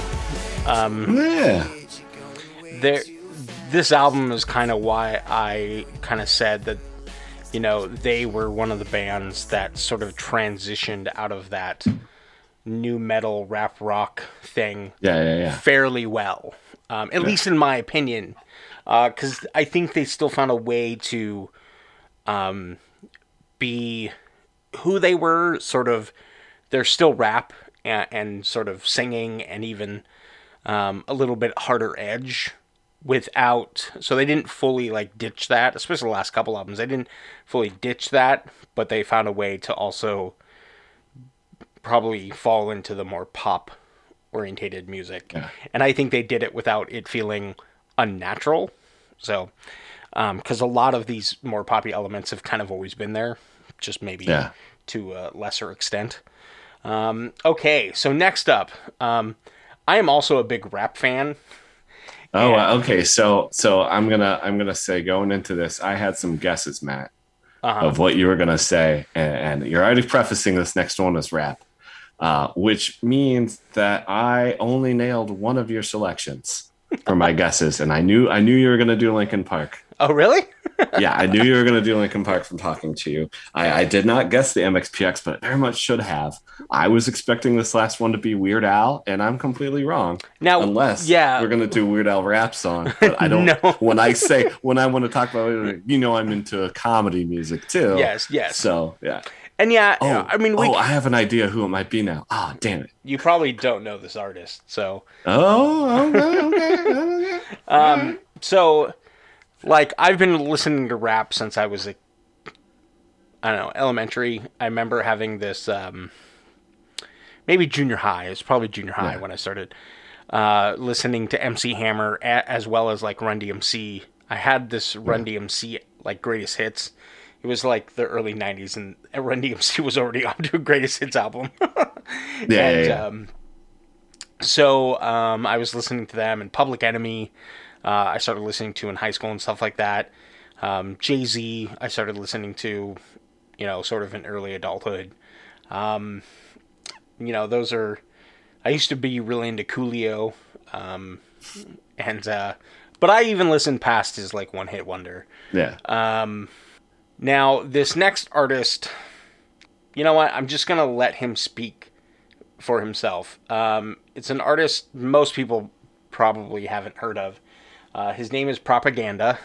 Speaker 2: Yeah.
Speaker 1: There, this album is kind of why I kind of said that, you know, they were one of the bands that sort of transitioned out of that nu metal rap rock thing
Speaker 2: Yeah, yeah, yeah.
Speaker 1: fairly well, um, at least in my opinion, because I think they still found a way to um, be who they were. Sort of, they're still rap and, and sort of singing and even um, a little bit harder edge without so they didn't fully like ditch that especially the last couple albums. They didn't fully ditch that but they found a way to also probably fall into the more pop orientated music. And i think they did it without it feeling unnatural. So because a lot of these more poppy elements have kind of always been there just maybe
Speaker 2: Yeah.
Speaker 1: to a lesser extent um, okay so next up um, i am also a big rap fan
Speaker 2: Oh, uh, okay. So, so I'm gonna, I'm gonna say going into this, I had some guesses, Matt,
Speaker 1: Uh-huh.
Speaker 2: of what you were gonna say, and, and you're already prefacing this next one as rap, uh, which means that I only nailed one of your selections for my guesses, and I knew, I knew you were gonna do Linkin Park.
Speaker 1: oh really [LAUGHS]
Speaker 2: yeah, I knew you were going to do Linkin Park from talking to you. I, I did not guess the MXPX, but very much should have. I was expecting this last one to be Weird Al, and I'm completely wrong.
Speaker 1: Now,
Speaker 2: unless
Speaker 1: yeah.
Speaker 2: we're going to do Weird Al rap song, but I don't. [LAUGHS]
Speaker 1: No.
Speaker 2: When I say when I want to talk about, it, you know, I'm into comedy music too.
Speaker 1: Yes, yes.
Speaker 2: So yeah.
Speaker 1: And yeah,
Speaker 2: Oh,
Speaker 1: I mean, we,
Speaker 2: oh, I have an idea who it might be now. Ah, damn it.
Speaker 1: you probably don't know this artist, so
Speaker 2: Oh, okay, okay, [LAUGHS] okay.
Speaker 1: so like I've been listening to rap since I was a I don't know elementary. I remember having this um, maybe junior high. It's probably junior high
Speaker 2: Yeah.
Speaker 1: when I started uh, listening to MC Hammer a- as well as like Run DMC. I had this Run DMC like greatest hits. It was like the early '90s, and Run DMC was already [LAUGHS] onto a greatest hits album. [LAUGHS]
Speaker 2: Yeah,
Speaker 1: and
Speaker 2: yeah.
Speaker 1: um, so um, I was listening to them and Public Enemy. Uh, I started listening to in high school and stuff like that. Um, Jay Z. I started listening to, you know, sort of in early adulthood. Um, you know, those are. I used to be really into Coolio, um, and uh, but I even listened past his like one hit wonder.
Speaker 2: yeah.
Speaker 1: Now, this next artist, you know what? I'm just going to let him speak for himself. Um, it's an artist most people probably haven't heard of. Uh, his name is Propaganda.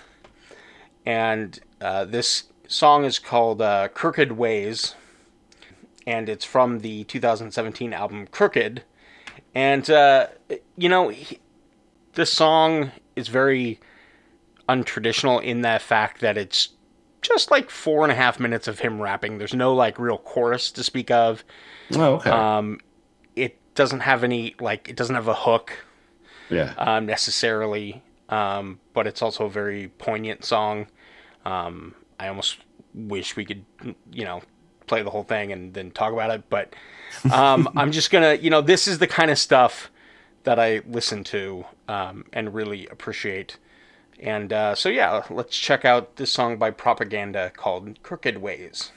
Speaker 1: And uh, this song is called uh, Crooked Ways. And it's from the 2017 album Crooked. And, uh, you know, he, this song is very untraditional in that fact that it's just like four and a half minutes of him rapping. There's no like real chorus to speak of.
Speaker 2: oh, okay.
Speaker 1: Um, it doesn't have any like it doesn't have a hook
Speaker 2: yeah.
Speaker 1: um, necessarily, um, but it's also a very poignant song. Um, I almost wish we could, you know, play the whole thing and then talk about it. But um, [LAUGHS] I'm just gonna, you know, this is the kind of stuff that I listen to um, and really appreciate. And uh, so yeah, let's check out this song by Propaganda called "Crooked Ways."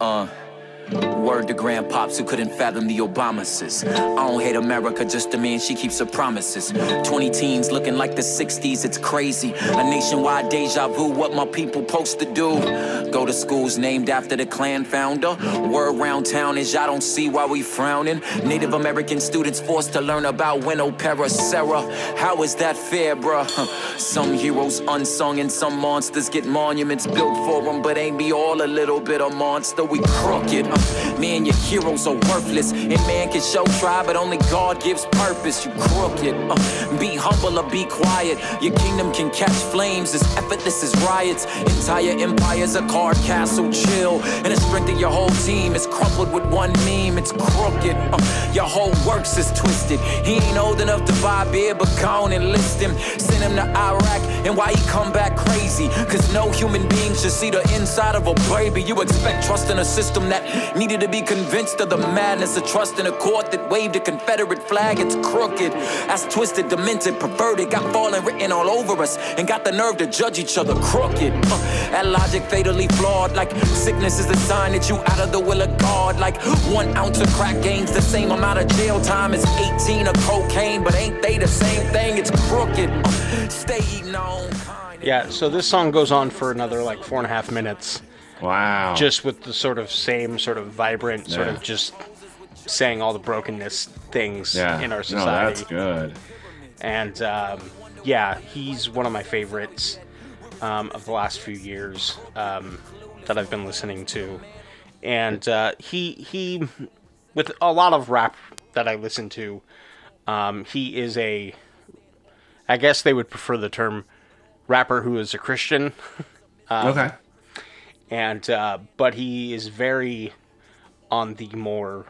Speaker 6: Uh. Word to grand pops who couldn't fathom the Obamas. I don't hate America, just a man, she keeps her promises. 20 teens looking like the 60s, it's crazy. A nationwide deja vu, what my people supposed to do. Go to schools named after the Klan founder. Word round town is I don't see why we frowning. Native American students forced to learn about Junipero Serra. How is that fair, bruh? Some heroes unsung and some monsters get monuments built for them, but ain't be all a little bit of monster. We crooked. Me and your heroes are worthless. And man can show try, but only God gives purpose. You crooked. Uh, be humble or be quiet. Your kingdom can catch flames as effortless as riots. Entire empires a card castle chill. And the strength of your whole team is crumpled with one meme. It's crooked. Uh, your whole works is twisted. He ain't old enough to buy beer, but go and list him. Send him to Iraq. And why he come back crazy? Cause no human being should see the inside of a baby. You expect trust in a system that Needed to be convinced of the madness of trust in a court that waved a Confederate flag. It's crooked. That's twisted, demented, perverted. Got fallen written all over us and got the nerve to judge each other crooked. Uh, that logic fatally flawed. Like sickness is the sign that you out of the will of God. Like one ounce of crack gains the same amount of jail time as 18 of cocaine, but ain't they the same thing? It's crooked. Uh, stay on.
Speaker 1: Yeah, so this song goes on for another like four and a half minutes,
Speaker 2: Wow.
Speaker 1: just with the sort of same sort of vibrant, sort
Speaker 2: Yeah.
Speaker 1: of just saying all the brokenness things
Speaker 2: yeah.
Speaker 1: in our society.
Speaker 2: No, that's good.
Speaker 1: and um, yeah, he's one of my favorites um, of the last few years um, that I've been listening to, and uh, he he with a lot of rap that I listen to, um, he is a I guess they would prefer the term rapper who is a Christian, [LAUGHS] Um,
Speaker 2: okay.
Speaker 1: And uh, but he is very on the more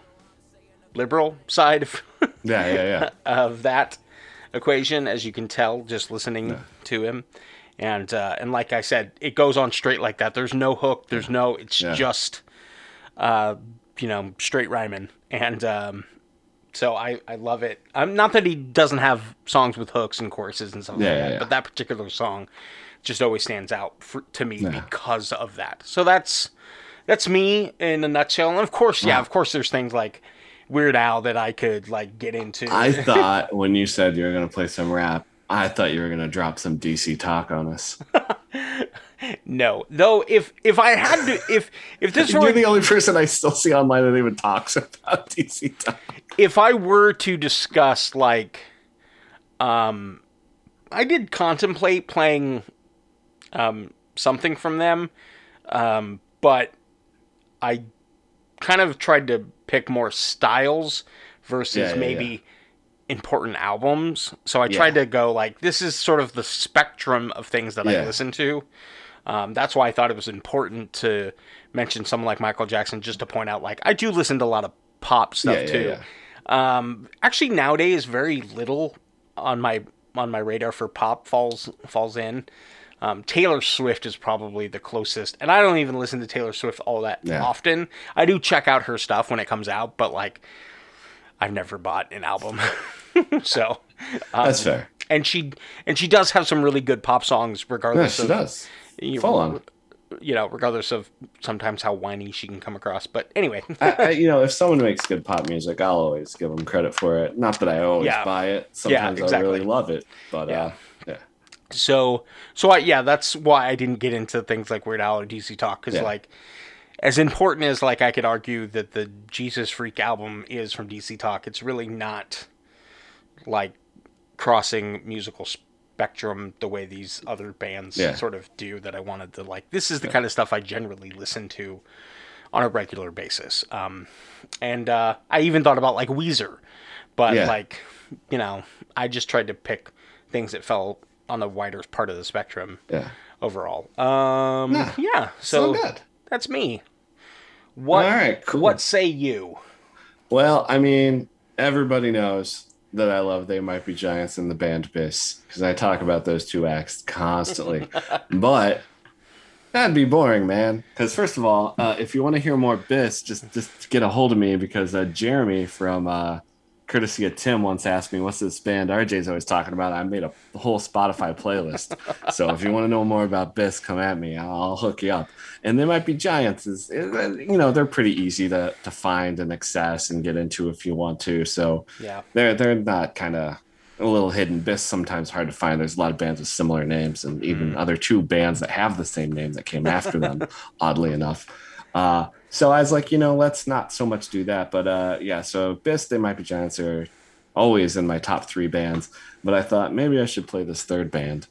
Speaker 1: liberal side of
Speaker 2: Yeah, yeah, yeah. [LAUGHS]
Speaker 1: of that equation, as you can tell just listening to him. And uh, and like I said, it goes on straight like that. There's no hook. There's no. It's
Speaker 2: Yeah.
Speaker 1: just, uh, you know, straight rhyming. And um, so I I love it. Um, not that he doesn't have songs with hooks and choruses and stuff
Speaker 2: Yeah,
Speaker 1: like
Speaker 2: yeah,
Speaker 1: that,
Speaker 2: yeah.
Speaker 1: but that particular song just always stands out for, to me
Speaker 2: Yeah.
Speaker 1: because of that. So that's that's me in a nutshell. And of course, yeah, of course, there's things like Weird Al that I could like get into.
Speaker 2: I [LAUGHS] thought when you said you were going to play some rap, I thought you were going to drop some DC talk on us.
Speaker 1: No, though if if I had to if if this were
Speaker 2: the only person I still see online that even talks about DC talk.
Speaker 1: if I were to discuss like um I did contemplate playing um something from them um but I kind of tried to pick more styles versus
Speaker 2: Yeah, yeah,
Speaker 1: maybe important albums. So I
Speaker 2: Yeah.
Speaker 1: tried to go like this is sort of the spectrum of things that I listen to. Um, that's why I thought it was important to mention someone like Michael Jackson, just to point out like I do listen to a lot of pop stuff
Speaker 2: Yeah, yeah,
Speaker 1: too. Um, actually, nowadays, very little on my on my radar for pop falls falls in. Um, Taylor Swift is probably the closest, and I don't even listen to Taylor Swift all that
Speaker 2: Yeah.
Speaker 1: often. I do check out her stuff when it comes out, but like, I've never bought an album, [LAUGHS] so
Speaker 2: That's fair.
Speaker 1: and she and she does have some really good pop songs,
Speaker 2: Yeah,
Speaker 1: regardless
Speaker 2: she
Speaker 1: of
Speaker 2: does.
Speaker 1: you-
Speaker 2: Full on.
Speaker 1: you know, regardless of sometimes how whiny she can come across. But anyway, [LAUGHS]
Speaker 2: I, I, you know, if someone makes good pop music, I'll always give them credit for it. Not that I always
Speaker 1: Yeah.
Speaker 2: buy it. Sometimes
Speaker 1: exactly.
Speaker 2: I really love it, but
Speaker 1: Yeah.
Speaker 2: uh, yeah,
Speaker 1: so so I yeah, that's why I didn't get into things like Weird Al or DC Talk because
Speaker 2: Yeah.
Speaker 1: like as important as like I could argue that the Jesus Freak album is from DC Talk, it's really not like crossing musical spectrum the way these other bands
Speaker 2: Yeah.
Speaker 1: sort of do that I wanted to like this is the kind of stuff I generally listen to on a regular basis. Um and uh I even thought about like Weezer. But
Speaker 2: Yeah.
Speaker 1: like, you know, I just tried to pick things that fell on the wider part of the spectrum
Speaker 2: yeah.
Speaker 1: overall. Um
Speaker 2: Yeah.
Speaker 1: yeah, so
Speaker 2: So good.
Speaker 1: that's me. What
Speaker 2: All right, cool.
Speaker 1: what say you?
Speaker 2: Well, I mean, everybody knows that I love They Might Be Giants and the band Biss because I talk about those two acts constantly. [LAUGHS] but that'd be boring, man. Because first of all, uh, if you want to hear more Biss, just just get a hold of me because uh, Jeremy from uh, courtesy of Tim once asked me, "What's this band RJ's always talking about?" I made a whole Spotify playlist. so if you want to know more about Biss, come at me. I'll, hook you up. And they might be giants. Is you know they're pretty easy to to find and access and get into if you want to. So
Speaker 1: Yeah.
Speaker 2: they're they're not kind of a little hidden. Biss sometimes hard to find. There's a lot of bands with similar names, and even other two bands that have the same name that came after them. [LAUGHS] oddly enough. Uh, so I was like, you know, let's not so much do that. But uh, yeah, so Biss, They Might Be Giants are always in my top three bands. But I thought maybe I should play this third band.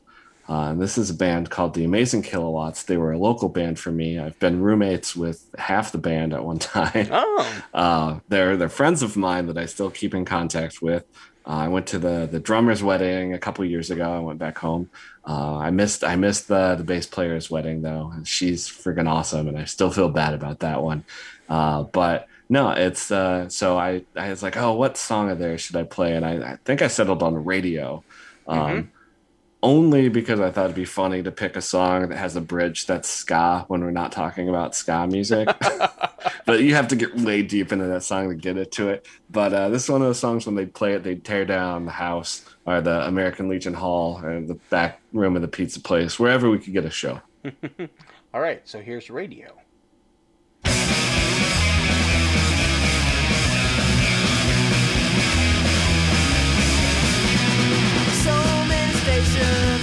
Speaker 2: Uh, and this is a band called The Amazing Kilowatts. They were a local band for me. I've been roommates with half the band at one [LAUGHS] time.
Speaker 1: Oh.
Speaker 2: Uh, they're they're friends of mine that I still keep in contact with. Uh, I went to the the drummer's wedding a couple years ago. I went back home. Uh, I missed I missed the the bass player's wedding though, she's freaking awesome, and I still feel bad about that one. Uh, but no, it's uh, so I I was like, oh, what song of theirs should I play? And I, I think I settled on radio. Um, only because I thought it'd be funny to pick a song that has a bridge that's ska when we're not talking about ska music. [LAUGHS] but you have to get way deep into that song to get it to it. But uh, this is one of those songs when they play it, they tear down the house or the American Legion Hall or the back room of the pizza place, wherever we could get a show. [LAUGHS]
Speaker 1: All right, so here's radio.
Speaker 7: Many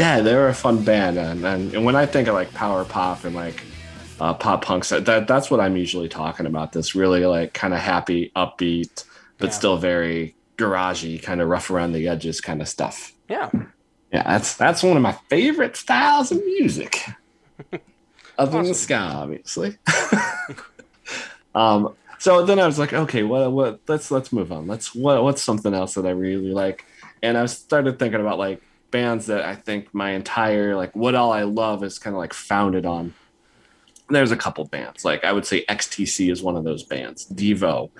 Speaker 2: Yeah, they're a fun band, and, and, and when I think of like power pop and like uh, pop punk, that that's what I'm usually talking about. This really like kind of happy, upbeat, but
Speaker 1: Yeah.
Speaker 2: still very garagey, kind of rough around the edges kind of stuff.
Speaker 1: Yeah.
Speaker 2: Yeah, that's that's one of my favorite styles of music. [LAUGHS] Other than ska, obviously. [LAUGHS] um, so then I was like, okay, what what let's let's move on. Let's what what's something else that I really like? And I started thinking about like bands that I think my entire like what all I love is kind of like founded on. There's a couple bands. Like I would say XTC is one of those bands. Devo,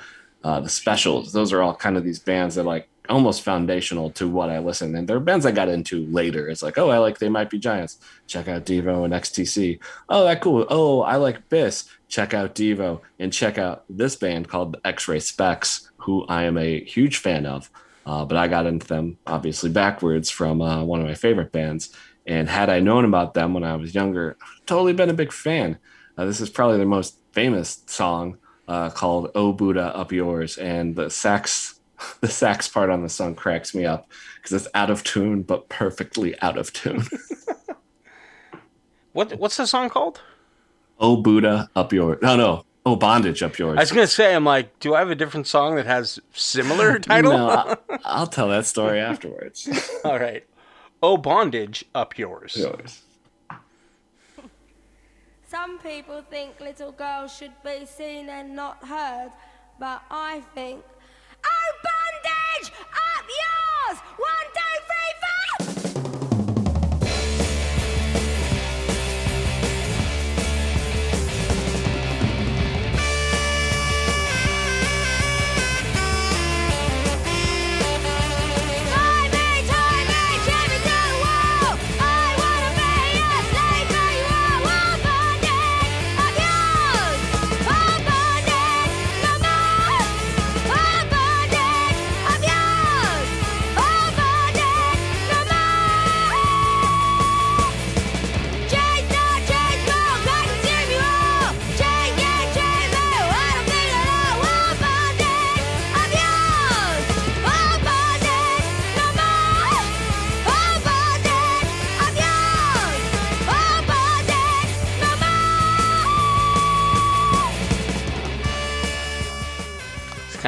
Speaker 2: uh, the Specials. Those are all kind of these bands that like almost foundational to what I listen. And there are bands I got into later. It's like, oh, I like They Might Be Giants. Check out Devo and XTC. Oh, that cool. Oh, I like Biss. Check out Devo and check out this band called X-Ray Spex, who I am a huge fan of. Uh, but I got into them obviously backwards from uh, one of my favorite bands. And had I known about them when I was younger, totally been a big fan. Uh, this is probably their most famous song uh, called "Oh Buddha Up Yours," and the sax, [LAUGHS] the sax part on the song cracks me up because it's out of tune, but perfectly out of tune. [LAUGHS]
Speaker 1: What what's the song called?
Speaker 2: "Oh Buddha Up Yours," no, no, "Oh Bondage Up Yours."
Speaker 1: I was gonna say, I'm like, do I have a different song that has similar [LAUGHS] title?
Speaker 2: No, I, [LAUGHS] I'll tell that story afterwards. [LAUGHS]
Speaker 1: All right. Oh, bondage up yours.
Speaker 2: Yours.
Speaker 4: Some people think little girls should be seen and not heard, but I think, oh, bondage up yours! One,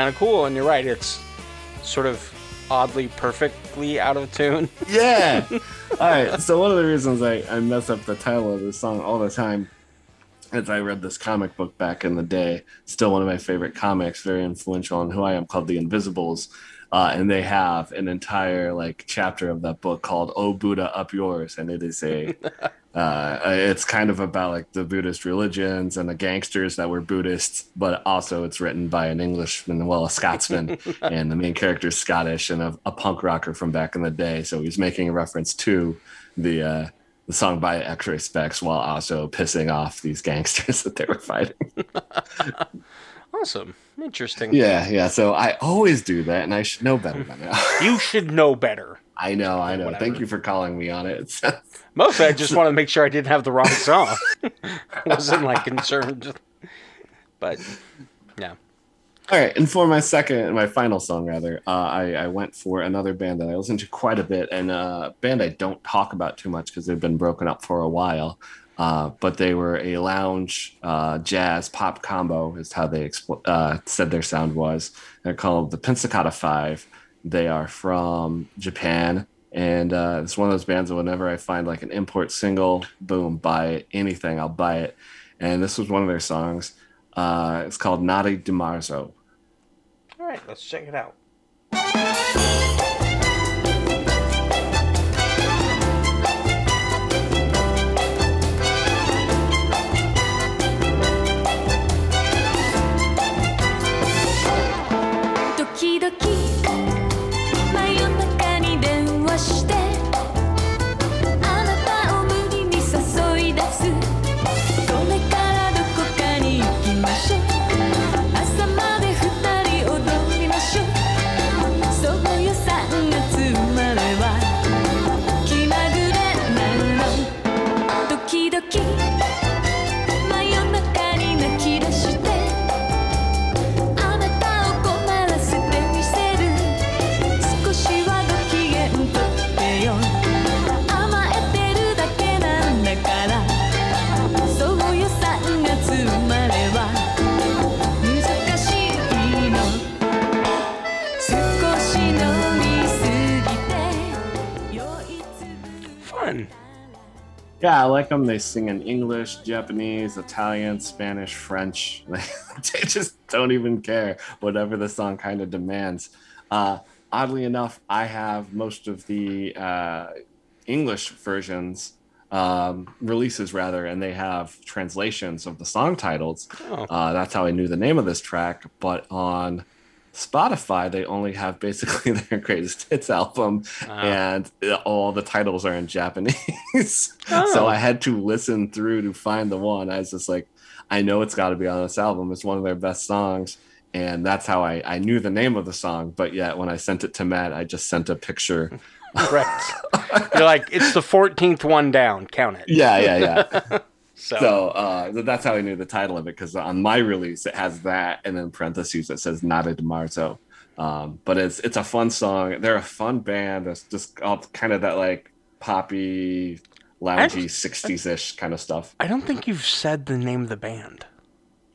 Speaker 1: kind of cool, and you're right. It's sort of oddly perfectly out of tune. [LAUGHS]
Speaker 2: Yeah. all right. So one of the reasons I, I mess up the title of this song all the time is I read this comic book back in the day. Still one of my favorite comics, very influential on who I am, called The Invisibles. Uh, and they have an entire like chapter of that book called "Oh Buddha, Up Yours," and it is a [LAUGHS] uh, it's kind of about like the Buddhist religions and the gangsters that were Buddhists, but also it's written by an Englishman, well, a Scotsman, [LAUGHS] and the main character is Scottish and a, a punk rocker from back in the day. So he's making a reference to the uh, the song by X-Ray Spex while also pissing off these gangsters [LAUGHS] that they were fighting. [LAUGHS]
Speaker 1: Awesome. Interesting.
Speaker 2: yeah, yeah. So I always do that, and I should know better by now.
Speaker 1: You should know better.
Speaker 2: I know, I know.
Speaker 1: Whatever.
Speaker 2: Thank you for calling me on it. [LAUGHS]
Speaker 1: Mostly, I just wanted to make sure I didn't have the wrong [LAUGHS] song. I [LAUGHS] wasn't like concerned. But yeah.
Speaker 2: All right, and for my second, my final song rather, uh, I, I went for another band that I listened to quite a bit, and a band I don't talk about too much because they've been broken up for a while. Uh, but they were a lounge uh, jazz pop combo, is how they expl- uh, said their sound was. They're called the Pizzicato Five. They are from Japan, and uh, it's one of those bands that whenever I find like an import single, boom, buy it. Anything, I'll buy it. And this was one of their songs. Uh, it's called Nata di Marzo.
Speaker 1: All right, let's check it out.「
Speaker 2: like them. They sing in English, Japanese, Italian, Spanish, French. [LAUGHS] they just don't even care, whatever the song kind of demands. Uh, oddly enough, I have most of the uh, English versions, um, releases rather, and they have translations of the song titles.
Speaker 1: Oh.
Speaker 2: Uh, that's how I knew the name of this track. But on Spotify, they only have basically [LAUGHS] their greatest hits album, and uh, all the titles are in Japanese. [LAUGHS]
Speaker 1: Oh.
Speaker 2: so I had to listen through to find the one. I was just like, I know it's got to be on this album. It's one of their best songs. And that's how I, I knew the name of the song. But yet, when I sent it to Matt, I just sent a picture.
Speaker 1: Right. [LAUGHS] You're like, it's the 14th one down. Count it.
Speaker 2: Yeah, yeah, yeah.
Speaker 1: So,
Speaker 2: so uh, that's how I knew the title of it because on my release it has that and then parentheses that says Nata di Marzo. Um, but it's it's a fun song. They're a fun band. It's just all kind of that like poppy, loungy, sixties ish kind of stuff.
Speaker 1: I don't think you've said the name of the band.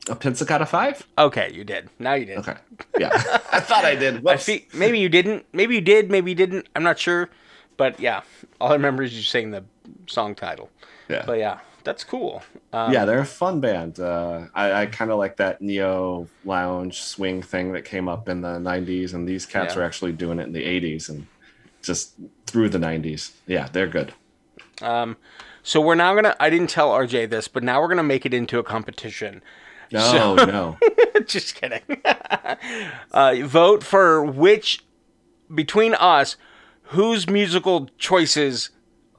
Speaker 2: A Pizzicato Five?
Speaker 1: Okay, you did. Now you did.
Speaker 2: Okay, yeah, [LAUGHS] I thought I did.
Speaker 1: I see. Maybe you didn't. Maybe you did. Maybe you didn't. I'm not sure. But yeah, all I remember is you saying the song title.
Speaker 2: Yeah.
Speaker 1: But yeah, that's cool. Um,
Speaker 2: yeah, they're a fun band. Uh, I, I kind of like that neo lounge swing thing that came up in the '90s, and these cats
Speaker 1: Yeah.
Speaker 2: are actually doing it in the '80s and just through the '90s. Yeah, they're good.
Speaker 1: So we're now gonna. I didn't tell RJ this, but now we're gonna make it into a competition.
Speaker 2: No, no. [LAUGHS]
Speaker 1: Just kidding. [LAUGHS] uh, vote for which between us, whose musical choices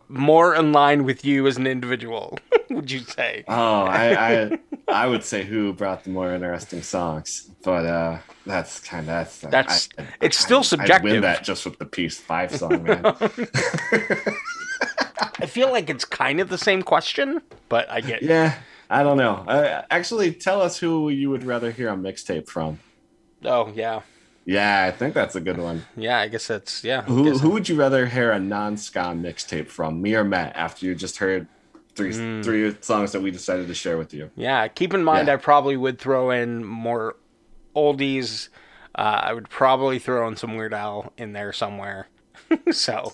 Speaker 1: more in line with you as an individual? [LAUGHS] would you say?
Speaker 2: Oh, I, I [LAUGHS] I would say who brought the more interesting songs, but uh, that's kind of that's
Speaker 1: That's-
Speaker 2: I-
Speaker 1: it's still
Speaker 2: I- I'd
Speaker 1: subjective.
Speaker 2: win that just with the Piece Five song, [LAUGHS] man.
Speaker 1: I feel like it's kind of the same question, but I get.
Speaker 2: yeah, I don't know. Uh, actually, tell us who you would rather hear a mixtape from.
Speaker 1: Oh yeah,
Speaker 2: Yeah, I think that's a good one.
Speaker 1: yeah. I guess that's yeah. I
Speaker 2: Who who would you rather hear a non-ska mixtape from, me or Matt? After you just heard three
Speaker 1: Hmm.
Speaker 2: three songs that we decided to share with you.
Speaker 1: Yeah, keep in mind
Speaker 2: Yeah.
Speaker 1: I probably would throw in more oldies. Uh, I would probably throw in some Weird Al in there somewhere. [LAUGHS] so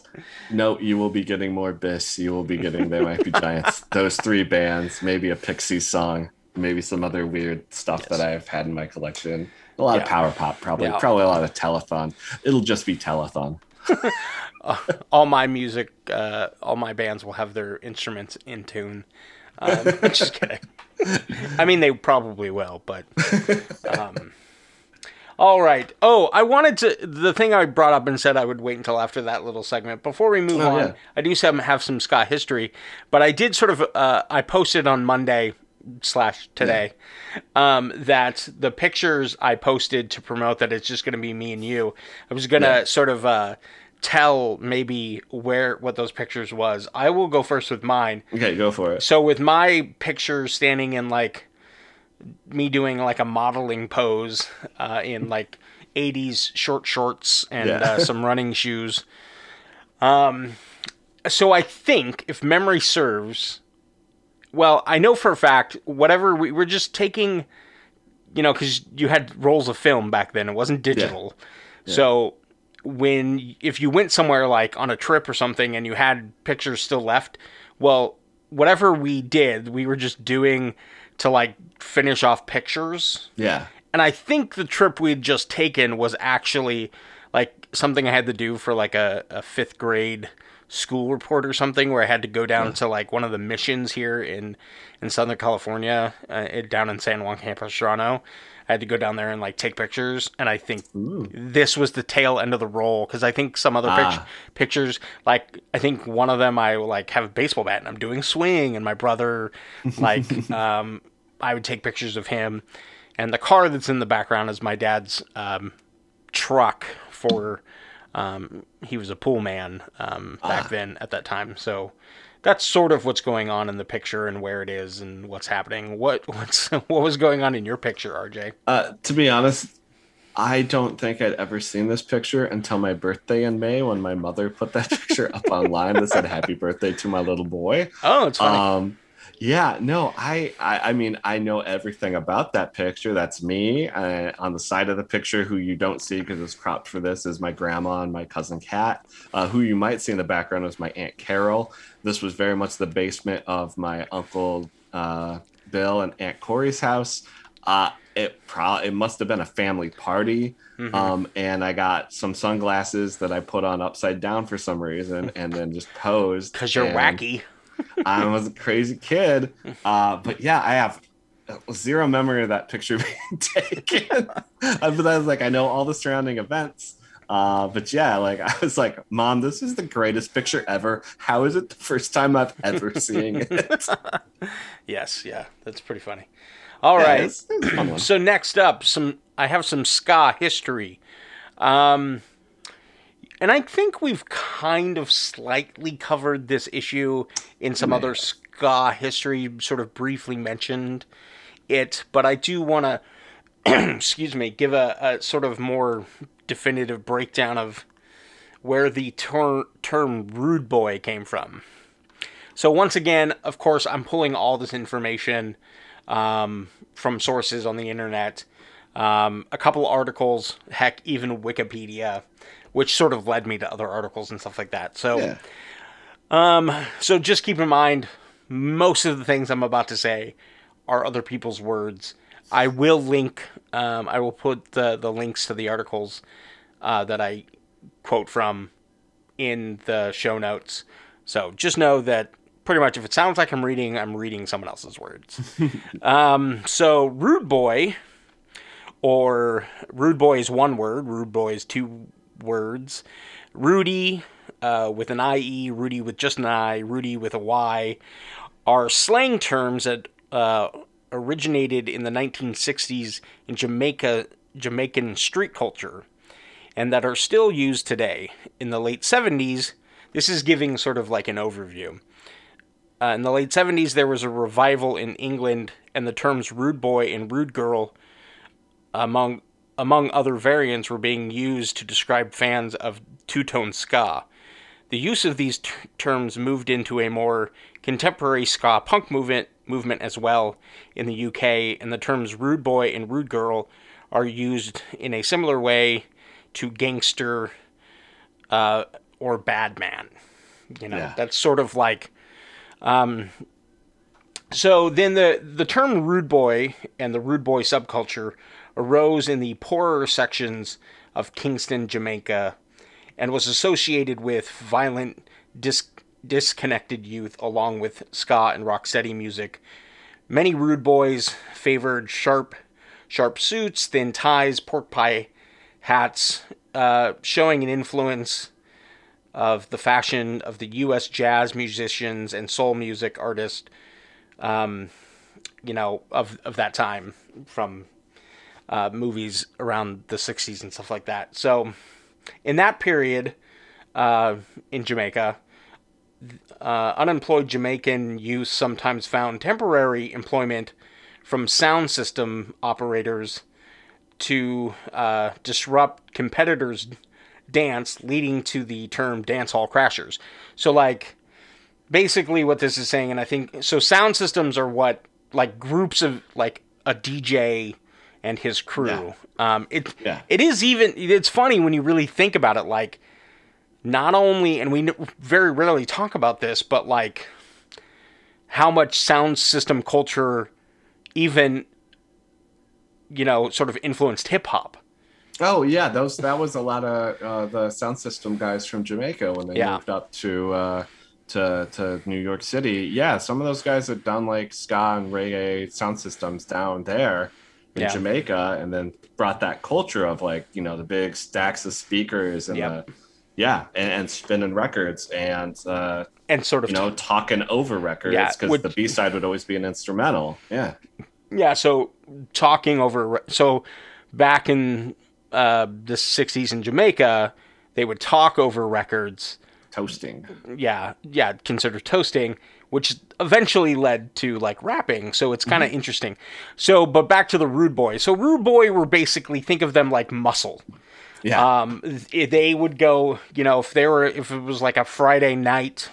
Speaker 2: No, you will be getting more Biss. You will be getting They Might Be [LAUGHS] Giants. Those three bands, maybe a Pixies song, maybe some other weird stuff that I've had in my collection. A lot of power pop, probably.
Speaker 1: Yeah.
Speaker 2: Probably a lot of telethon. It'll just be telethon. [LAUGHS] [LAUGHS]
Speaker 1: all my music, uh, all my bands will have their instruments in tune. Um, [LAUGHS] just kidding. I mean, they probably will, but. Um, all right. Oh, I wanted to. The thing I brought up and said I would wait until after that little segment. Before we move
Speaker 2: Oh,
Speaker 1: on,
Speaker 2: yeah.
Speaker 1: I do some, have some ska history, but I did sort of. Uh, I posted on Monday slash today um, that the pictures I posted to promote that it's just going to be me and you. I was going to
Speaker 2: Yeah.
Speaker 1: sort of uh, tell maybe where what those pictures was. I will go first with mine.
Speaker 2: Okay, go for it.
Speaker 1: So with my picture standing in like me doing like a modeling pose uh, in like 80s short shorts and
Speaker 2: Yeah.
Speaker 1: uh, some running shoes. Um, so I think, if memory serves, well, I know for a fact, whatever we were just taking, you know, because you had rolls of film back then, it wasn't digital. So when if you went somewhere like on a trip or something and you had pictures still left, well, whatever we did, we were just doing to like finish off pictures.
Speaker 2: Yeah.
Speaker 1: And I think the trip we'd just taken was actually like something I had to do for like a, a fifth grade school report or something where I had to go down to like one of the missions here in in Southern California, uh, down in San Juan Capistrano. I had to go down there and like take pictures, and I think this was the tail end of the roll because I think some other
Speaker 2: Ah.
Speaker 1: pictures, like I think one of them, I like have a baseball bat and I'm doing swing, and my brother, [LAUGHS] like, um, I would take pictures of him, and the car that's in the background is my dad's um, truck for. Um, he was a pool man um, back then at that time, so that's sort of what's going on in the picture and where it is and what's happening. What [LAUGHS] what's what was going on in your picture, RJ?
Speaker 2: Uh, to be honest, I don't think I'd ever seen this picture until my birthday in May when my mother put that [LAUGHS] picture up online that said "Happy Birthday to my little boy."
Speaker 1: Oh, it's funny.
Speaker 2: Um, yeah, no, I, I, I mean, I know everything about that picture. That's me. Uh, on the side of the picture, who you don't see because it's cropped for this, is my grandma and my cousin Kat. Uh, who you might see in the background is my aunt Carol. This was very much the basement of my uncle uh, Bill and Aunt Corey's house. Uh, it pro it must have been a family party. Um, and I got some sunglasses that I put on upside down for some reason, and then just posed. [LAUGHS]
Speaker 1: Because you're
Speaker 2: and-
Speaker 1: wacky.
Speaker 2: I was a crazy kid. Uh, but yeah, I have zero memory of that picture [LAUGHS] being taken. Uh, but I was like, I know all the surrounding events. Uh, but yeah, like I was like, Mom, this is the greatest picture ever. How is it the first time I've ever seen it? [LAUGHS]
Speaker 1: Yes, yeah, that's pretty funny. All
Speaker 2: Yeah,
Speaker 1: right.
Speaker 2: it's- it's a fun one.
Speaker 1: So next up, some I have some ska history. Um and I think we've kind of slightly covered this issue in some other ska history, sort of briefly mentioned it, but I do want [CLEARS THROAT] to, excuse me, give a, a sort of more definitive breakdown of where the ter- term rude boy came from. So once again, of course, I'm pulling all this information um, from sources on the internet, um, a couple articles, heck, even Wikipedia, which sort of led me to other articles and stuff like that. So,
Speaker 2: Yeah.
Speaker 1: so just keep in mind, most of the things I'm about to say are other people's words. I will link. Um, I will put the the links to the articles uh, that I quote from in the show notes. So just know that pretty much if it sounds like I'm reading, I'm reading someone else's words. [LAUGHS] um, so rude boy, or rude boy is one word. Rude boy is two words. Rudy uh, with an IE, Rudy with just an I, Rudy with a Y, are slang terms that uh, originated in the 1960s in Jamaica, Jamaican street culture, and that are still used today. In the late 70s, this is giving sort of like an overview. Uh, in the late 70s, there was a revival in England, and the terms rude boy and rude girl, among among other variants, were being used to describe fans of two-tone ska. The use of these t- terms moved into a more contemporary ska punk movement movement as well in the UK, and the terms rude boy and rude girl are used in a similar way to gangster uh, or bad man. You know,
Speaker 2: Yeah.
Speaker 1: that's sort of like. Um, so then the the term rude boy and the rude boy subculture arose in the poorer sections of Kingston, Jamaica, and was associated with violent, dis- disconnected youth, along with ska and rocksteady music. Many rude boys favored sharp, sharp suits, thin ties, pork pie hats, uh, showing an influence of the fashion of the U.S. jazz musicians and soul music artists, um, you know, of of that time from uh, movies around the '60s and stuff like that. So, in that period, uh, in Jamaica, uh, unemployed Jamaican youth sometimes found temporary employment from sound system operators to uh, disrupt competitors' dance, leading to the term dance hall crashers. So, like, basically, what this is saying, and I think so, sound systems are what like groups of like a DJ and his crew. Um, it
Speaker 2: Yeah.
Speaker 1: it is even. It's funny when you really think about it. Like, not only, and we very rarely talk about this, but like how much sound system culture even you know sort of influenced hip hop.
Speaker 2: Oh yeah, those that was a lot of uh, the sound system guys from Jamaica when they
Speaker 1: Yeah.
Speaker 2: moved up to uh, to to New York City. Yeah, some of those guys had done like ska and reggae sound systems down there in
Speaker 1: Yeah.
Speaker 2: Jamaica, and then brought that culture of like you know the big stacks of speakers and
Speaker 1: Yep.
Speaker 2: the yeah, and, and spinning records and uh,
Speaker 1: And sort of
Speaker 2: you know talking over records
Speaker 1: Yeah,
Speaker 2: because the B side would always be an instrumental. Yeah,
Speaker 1: Yeah, so talking over so back in uh, the '60s in Jamaica, they would talk over records.
Speaker 2: toasting.
Speaker 1: Yeah, yeah, considered toasting, which eventually led to like rapping. So it's kind of interesting. So, but back to the Rude Boy. So Rude Boy were basically think of them like muscle.
Speaker 2: Yeah,
Speaker 1: Um, th- they would go, you know, if they were, if it was like a Friday night,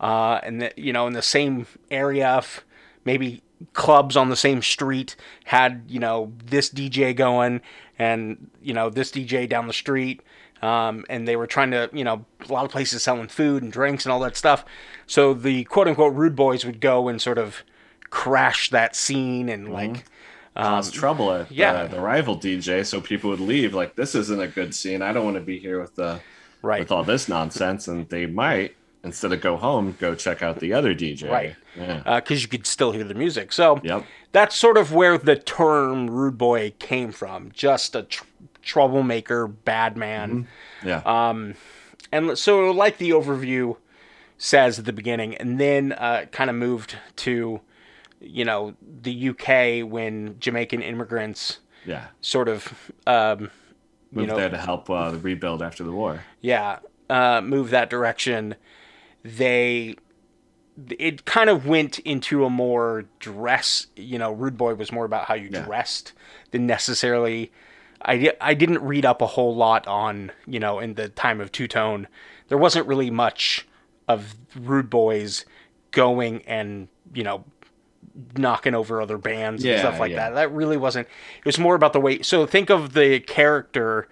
Speaker 1: uh, and the, you know, in the same area, if maybe clubs on the same street had, you know, this DJ going and you know this DJ down the street, um, and they were trying to, you know, a lot of places selling food and drinks and all that stuff. So the quote unquote rude boys would go and sort of crash that scene and like.
Speaker 2: cause trouble at
Speaker 1: um, yeah.
Speaker 2: the, the rival DJ, so people would leave. Like, this isn't a good scene. I don't want to be here with the
Speaker 1: Right.
Speaker 2: with all this nonsense. And they might instead of go home, go check out the other DJ.
Speaker 1: Right.
Speaker 2: Yeah.
Speaker 1: because you could still hear the music. So
Speaker 2: Yep.
Speaker 1: that's sort of where the term rude boy came from. Just a tr- troublemaker, bad man.
Speaker 2: yeah.
Speaker 1: uh, And so, like the overview says at the beginning, and then uh, kind of moved to, you know, the UK when Jamaican immigrants
Speaker 2: yeah.
Speaker 1: sort of, um, you know,
Speaker 2: there to help uh, the rebuild after the war.
Speaker 1: yeah, uh, move that direction, they it kind of went into a more dress. You know, Rude Boy was more about how you
Speaker 2: Yeah.
Speaker 1: dressed than necessarily. I I didn't read up a whole lot on you know in the time of Two Tone. There wasn't really much of Rude Boys going and you know knocking over other bands and stuff like
Speaker 2: yeah.
Speaker 1: that. That really wasn't. It was more about the way. So think of the character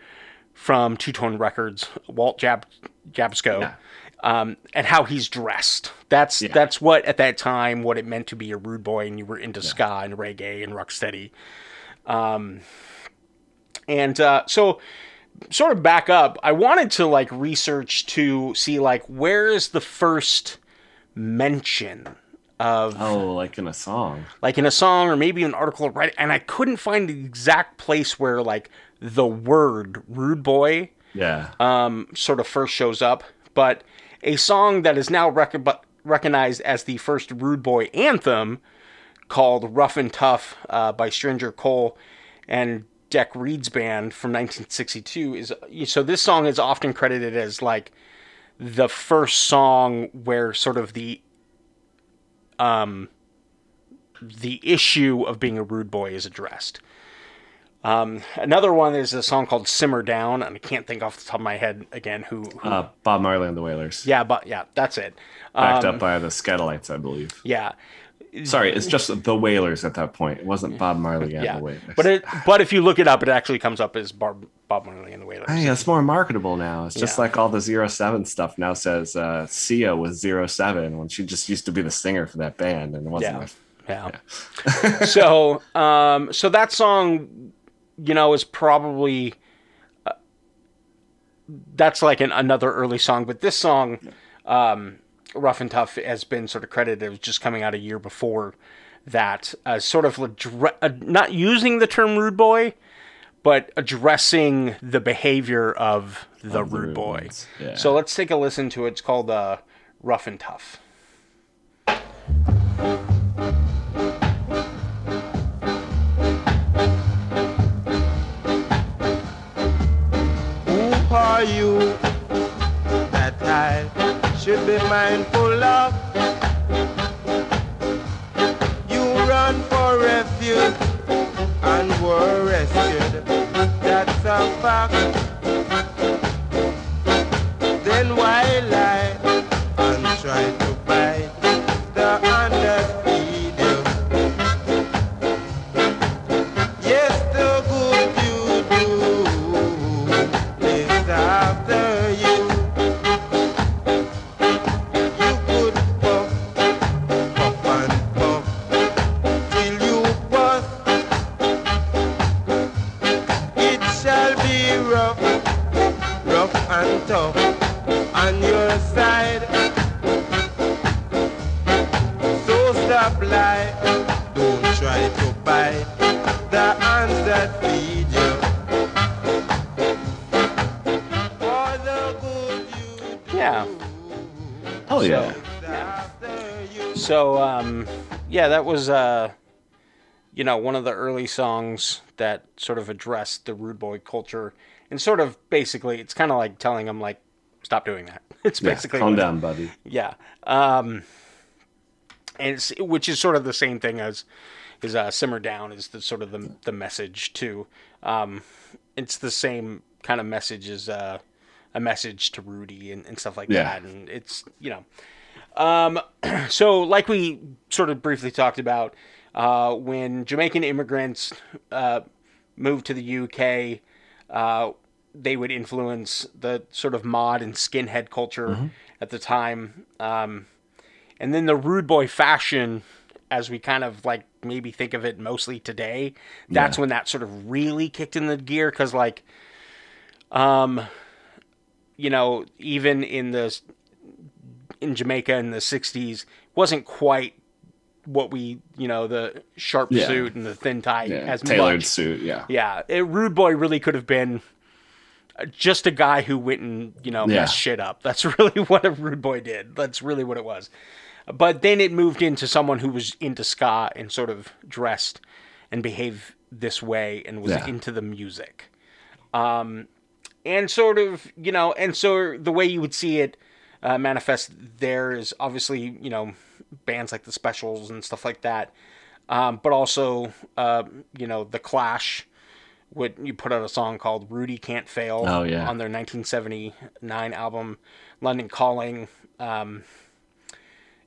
Speaker 1: from Two Tone Records, Walt Jab Jabsco,
Speaker 2: Yeah.
Speaker 1: um, and how he's dressed. That's
Speaker 2: Yeah.
Speaker 1: that's what at that time what it meant to be a rude boy, and you were into ska and reggae and rocksteady. Um, and uh, so sort of back up, I wanted to like research to see like where is the first mention of
Speaker 2: Oh, like in a song.
Speaker 1: like in a song or maybe an article right and I couldn't find the exact place where like the word rude boy
Speaker 2: Yeah.
Speaker 1: um, sort of first shows up, but a song that is now rec- recognized as the first Rude Boy anthem, called "Rough and Tough" uh, by Stranger Cole and Duke Reid's band from 1962, is so. This song is often credited as like the first song where sort of the um the issue of being a rude boy is addressed. Um, another one is a song called "Simmer Down," and I can't think off the top of my head again who. who
Speaker 2: Uh, Bob Marley and the Wailers.
Speaker 1: yeah, but yeah, that's it.
Speaker 2: Backed
Speaker 1: Um,
Speaker 2: up by the Skatalites, I believe.
Speaker 1: yeah,
Speaker 2: Sorry, it's just the Wailers at that point. It wasn't Bob Marley and
Speaker 1: yeah.
Speaker 2: the Wailers.
Speaker 1: But it, but if you look it up, it actually comes up as Bob, Bob Marley and the Wailers.
Speaker 2: Hey, it's more marketable now. It's just
Speaker 1: Yeah.
Speaker 2: like all the zero seven stuff now says uh, Sia was zero seven when she just used to be the singer for that band and it wasn't.
Speaker 1: Yeah.
Speaker 2: a-
Speaker 1: Yeah. [LAUGHS] so, um, so that song, you know, is probably uh, that's like an, another early song, but this song, um, "Rough and Tough," has been sort of credited as just coming out a year before that, uh, sort of addre- uh, not using the term "rude boy," but addressing the behavior of the
Speaker 2: Of
Speaker 1: rude
Speaker 2: rude
Speaker 1: boy.
Speaker 2: yeah.
Speaker 1: So let's take a listen to it. It's called uh, "Rough and Tough."
Speaker 8: Who are you that I should be mindful of? You run for refuge and were rescued. That's a fact. Then why you
Speaker 1: know, one of the early songs that sort of addressed the rude boy culture and sort of basically, it's kind of like telling them, like, stop doing that. [LAUGHS] It's
Speaker 2: Yeah,
Speaker 1: basically
Speaker 2: calm down, buddy.
Speaker 1: Yeah. Um, and it's, which is sort of the same thing as is uh, simmer down is the sort of the the message too. Um, it's the same kind of message as uh, a message to Rudy and, and stuff like
Speaker 2: Yeah.
Speaker 1: that. And it's you know, um, [CLEARS THROAT] so like we sort of briefly talked about uh, when Jamaican immigrants uh, moved to the UK. Uh, they would influence the sort of mod and skinhead culture at the time. Um, and then the rude boy fashion, as we kind of like maybe think of it mostly today, that's
Speaker 2: Yeah.
Speaker 1: when that sort of really kicked in the gear. Cause like, um, you know, even in the, in Jamaica in the 60s, wasn't quite what we, you know, the sharp
Speaker 2: Yeah.
Speaker 1: suit and the thin tie
Speaker 2: Yeah.
Speaker 1: as
Speaker 2: Tailored
Speaker 1: much.
Speaker 2: suit. Yeah.
Speaker 1: Yeah, it, Rude Boy really could have been just a guy who went and you know
Speaker 2: Yeah.
Speaker 1: messed shit up. That's [LAUGHS] really what a Rude Boy did. That's really what it was. But then it moved into someone who was into ska and sort of dressed and behaved this way and was into the music. Um, and sort of you know, and so the way you would see it uh, manifest there is obviously you know bands like the Specials and stuff like that. Um, but also, uh, you know, the Clash would you put out a song called "Rudy Can't Fail"
Speaker 2: Oh, yeah.
Speaker 1: on their 1979 album "London Calling." Um,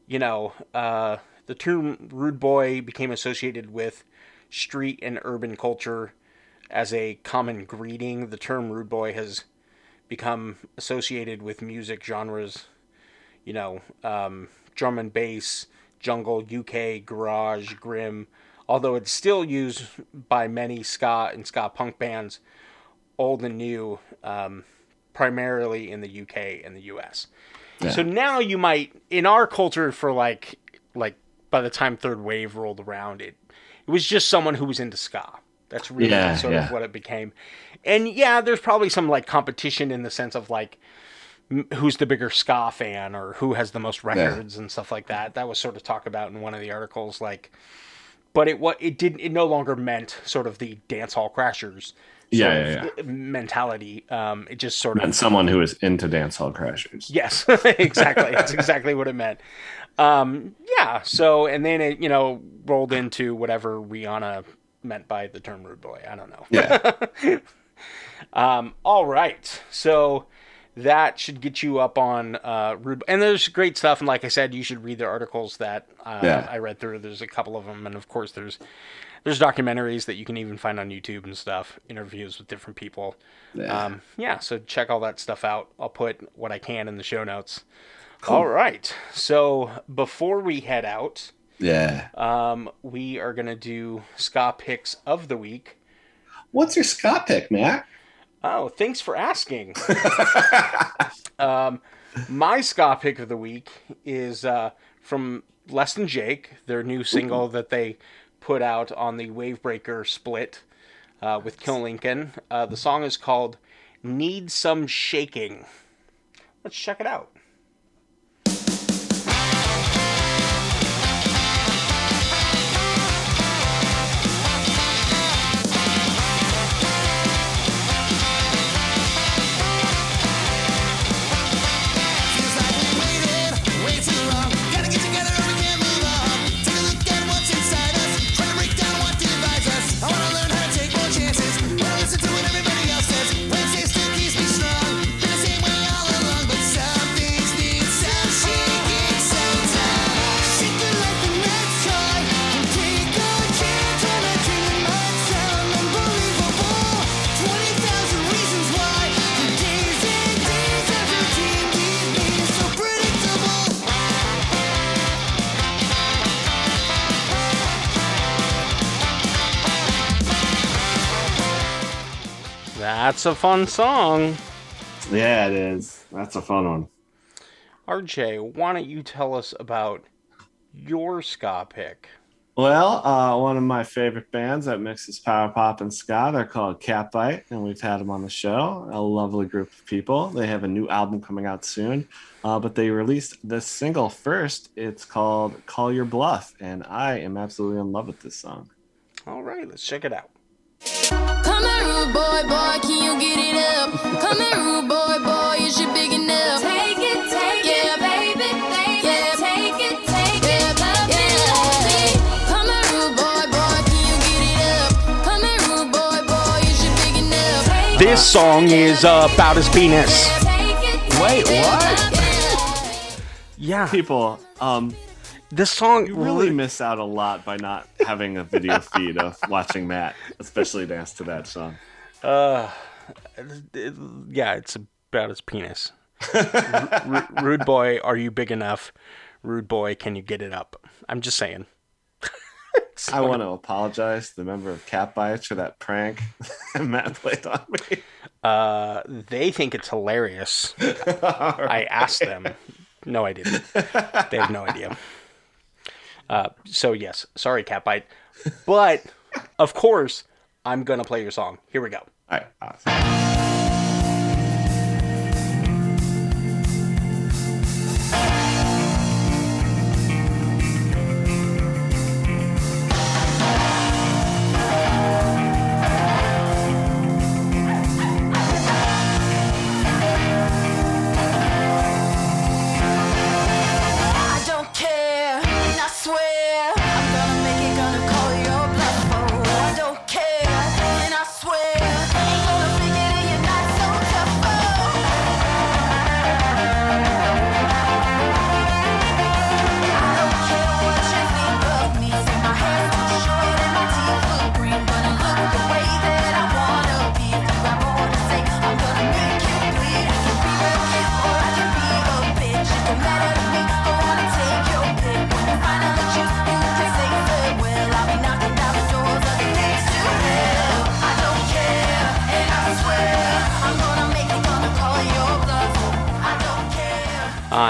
Speaker 1: you know, uh, the term "rude boy" became associated with street and urban culture as a common greeting. The term "rude boy" has become associated with music genres you know, um, drum and bass, jungle, UK, garage, grime, although it's still used by many ska and ska punk bands, old and new, um, primarily in the UK and the US. So now you might, in our culture, for like, like by the time third wave rolled around, it it was just someone who was into ska. That's really
Speaker 2: Yeah,
Speaker 1: sort of what it became. And yeah, there's probably some like competition in the sense of like who's the bigger ska fan or who has the most records and stuff like that. That was sort of talked about in one of the articles. Like, but it what it didn't. It no longer meant sort of the dance hall crashers. sort
Speaker 2: Yeah, yeah,
Speaker 1: Mentality. Um, it just sort of
Speaker 2: And someone who is into dance hall crashers.
Speaker 1: Yes, [LAUGHS] exactly. That's exactly what it meant. Um, yeah. So, and then it, you know, rolled into whatever Rihanna meant by the term rude boy. I don't know.
Speaker 2: Yeah. [LAUGHS]
Speaker 1: Um, all right. So that should get you up on uh, rude. And there's great stuff. And like I said, you should read the articles that uh,
Speaker 2: Yeah.
Speaker 1: I read through. There's a couple of them, and of course, there's there's documentaries that you can even find on YouTube and stuff. Interviews with different people.
Speaker 2: Yeah.
Speaker 1: Um, yeah. So check all that stuff out. I'll put what I can in the show notes. All right. So before we head out,
Speaker 2: yeah.
Speaker 1: um, we are gonna do ska picks of the week.
Speaker 2: What's your ska pick, Matt?
Speaker 1: Oh, thanks for asking. [LAUGHS] um, my ska pick of the week is uh, from Less Than Jake, their new single that they put out on the Wavebreaker split uh, with Kill Lincoln. Uh, the song is called Need Some Shaking. Let's check it out. That's a fun song.
Speaker 2: Yeah, it is. That's a fun one.
Speaker 1: RJ, why don't you tell us about your ska pick?
Speaker 2: Well, uh, one of my favorite bands that mixes power pop and ska, they're called Catbite, and we've had them on the show. A lovely group of people. They have a new album coming out soon, uh, but they released this single first. It's called Call Your Bluff, and I am absolutely in love with this song.
Speaker 1: All right, let's check it out.
Speaker 9: Come here, rude boy, boy, can you get it up? Come here, rude boy, boy, is you big enough? Take it, take it, baby, baby. Take it, take it, love it. Come here, rude boy, boy, can you get it up? Come here, rude boy, boy, is you big enough?
Speaker 1: This song is uh, about his penis.
Speaker 2: Wait, what?
Speaker 1: Yeah,
Speaker 2: People, um,
Speaker 1: this song
Speaker 2: you really miss out a lot by not having a video [LAUGHS] feed of watching Matt, especially dance to that song.
Speaker 1: Uh, it- yeah, it's about his penis. Ru- rude boy, are you big enough? Rude boy, can you get it up? I'm just saying. [LAUGHS]
Speaker 2: I want to apologize to the member of Catbites for that prank [LAUGHS] Matt played on me.
Speaker 1: Uh, they think it's hilarious. I asked them. No, I didn't. They have no idea. Uh, so yes, sorry, Catbite, but of course I'm gonna play your song. Here we go.
Speaker 2: All right. awesome.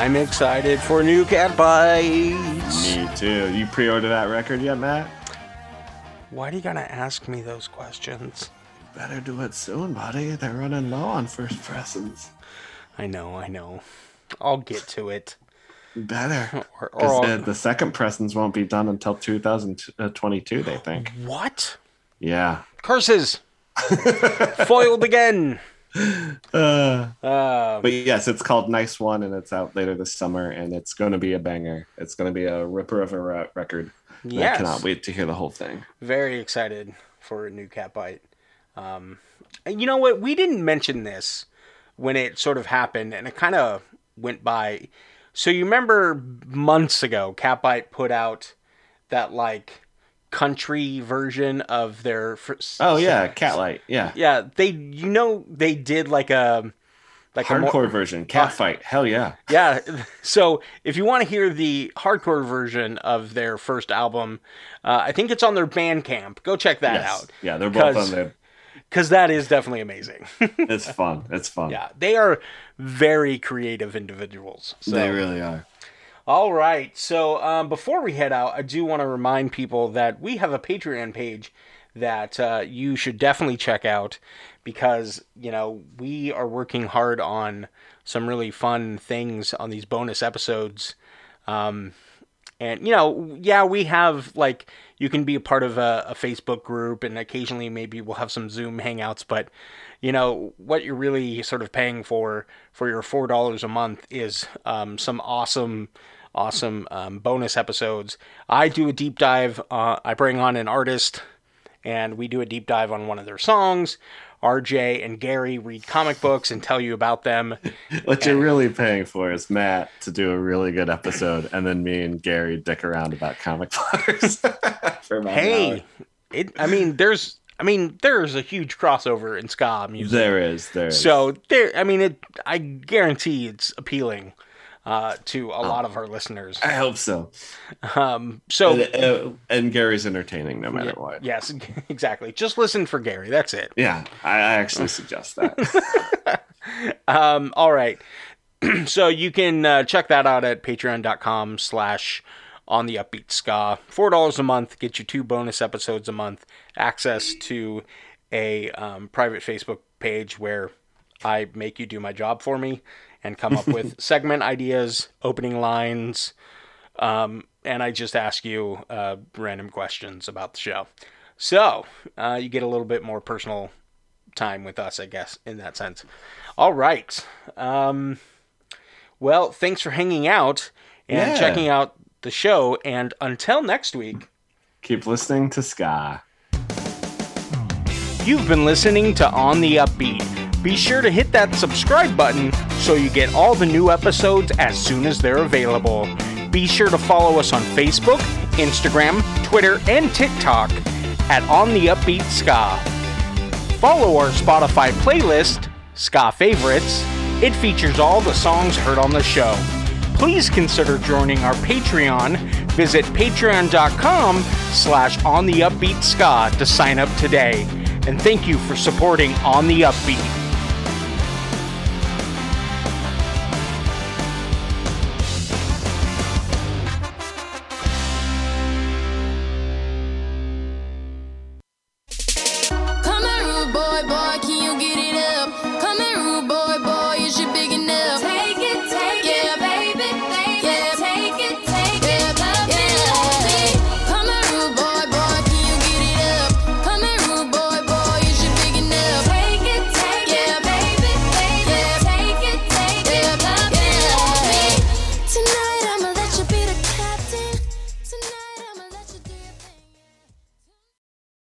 Speaker 9: I'm
Speaker 1: excited for new Catbites.
Speaker 2: Me too. You pre-order that record yet, Matt?
Speaker 1: Why do you gotta ask me those questions?
Speaker 2: Better do it soon, buddy. They're running low on first presents.
Speaker 1: I know, I know. I'll get to it.
Speaker 2: Better. [LAUGHS]
Speaker 1: Or, or
Speaker 2: the, the second presents won't be done until 2022, they think.
Speaker 1: what?
Speaker 2: Yeah.
Speaker 1: Curses! [LAUGHS] Foiled again. [LAUGHS]
Speaker 2: Uh,
Speaker 1: Uh,
Speaker 2: but yes, it's called Nice One, and it's out later this summer, and it's going to be a banger. It's going to be a ripper of a re- record.
Speaker 1: Yes.
Speaker 2: I cannot wait to hear the whole thing.
Speaker 1: very excited for a new Catbite. Um, you know what? We didn't mention this when it sort of happened, and it kind of went by. So you remember months ago, Catbite put out that like country version of their. fir-
Speaker 2: Oh yeah, Catlight. Yeah.
Speaker 1: yeah. They, you know, they did like a like a
Speaker 2: Hardcore
Speaker 1: more,
Speaker 2: version, Catfight. Hell yeah.
Speaker 1: yeah. [LAUGHS] So if you want to hear the hardcore version of their first album, uh, I think it's on their Bandcamp. Go check that
Speaker 2: Yes.
Speaker 1: out.
Speaker 2: Yeah, they're both on there.
Speaker 1: because that is definitely amazing.
Speaker 2: It's fun. It's fun. [LAUGHS]
Speaker 1: yeah, they are very creative individuals. So.
Speaker 2: They really are.
Speaker 1: All right. So um, before we head out, I do want to remind people that we have a Patreon page that uh, you should definitely check out because you know we are working hard on some really fun things on these bonus episodes. Um, and you know, yeah, we have like you can be a part of a, a Facebook group, and occasionally maybe we'll have some Zoom hangouts. But you know, what you're really sort of paying for for your four dollars a month is um, some awesome, awesome um, bonus episodes. I do a deep dive. Uh, I bring on an artist, and we do a deep dive on one of their songs. RJ and Gary read comic books and tell you about them. [LAUGHS]
Speaker 2: What you're really paying for is Matt to do a really good episode, and then me and Gary dick around about comic books. [LAUGHS] for about an
Speaker 1: hey,
Speaker 2: hour.
Speaker 1: it. I mean, there's. I mean, there's a huge crossover in ska music.
Speaker 2: there is there. Is.
Speaker 1: So there. I mean, it. I guarantee it's appealing. uh, to a lot of our listeners.
Speaker 2: I hope so.
Speaker 1: Um, so
Speaker 2: And, uh, and Gary's entertaining no matter what.
Speaker 1: yes, [LAUGHS] exactly. Just listen for Gary. That's it.
Speaker 2: Yeah, I, I actually suggest that. [LAUGHS]
Speaker 1: Um, all right. [CLEARS THROAT] so you can uh, check that out at patreon.com slash on the upbeat ska four dollars a month get you two bonus episodes a month access to a um, private facebook page where i make you do my job for me and come up with [LAUGHS] segment ideas opening lines um, and i just ask you uh, random questions about the show so uh, you get a little bit more personal time with us i guess in that sense all right um, well, thanks for hanging out and
Speaker 2: Yeah.
Speaker 1: checking out the show. And until next week,
Speaker 2: Keep listening to Ska.
Speaker 1: You've been listening to On the Upbeat. Be sure to hit that subscribe button so you get all the new episodes as soon as they're available. Be sure to follow us on Facebook, Instagram, Twitter, and TikTok at On the Upbeat Ska. Follow our Spotify playlist, Ska Favorites. It features all the songs heard on the show. Please consider joining our Patreon. Visit patreon.com slash on the upbeat ska to sign up today. And thank you for supporting On the Upbeat.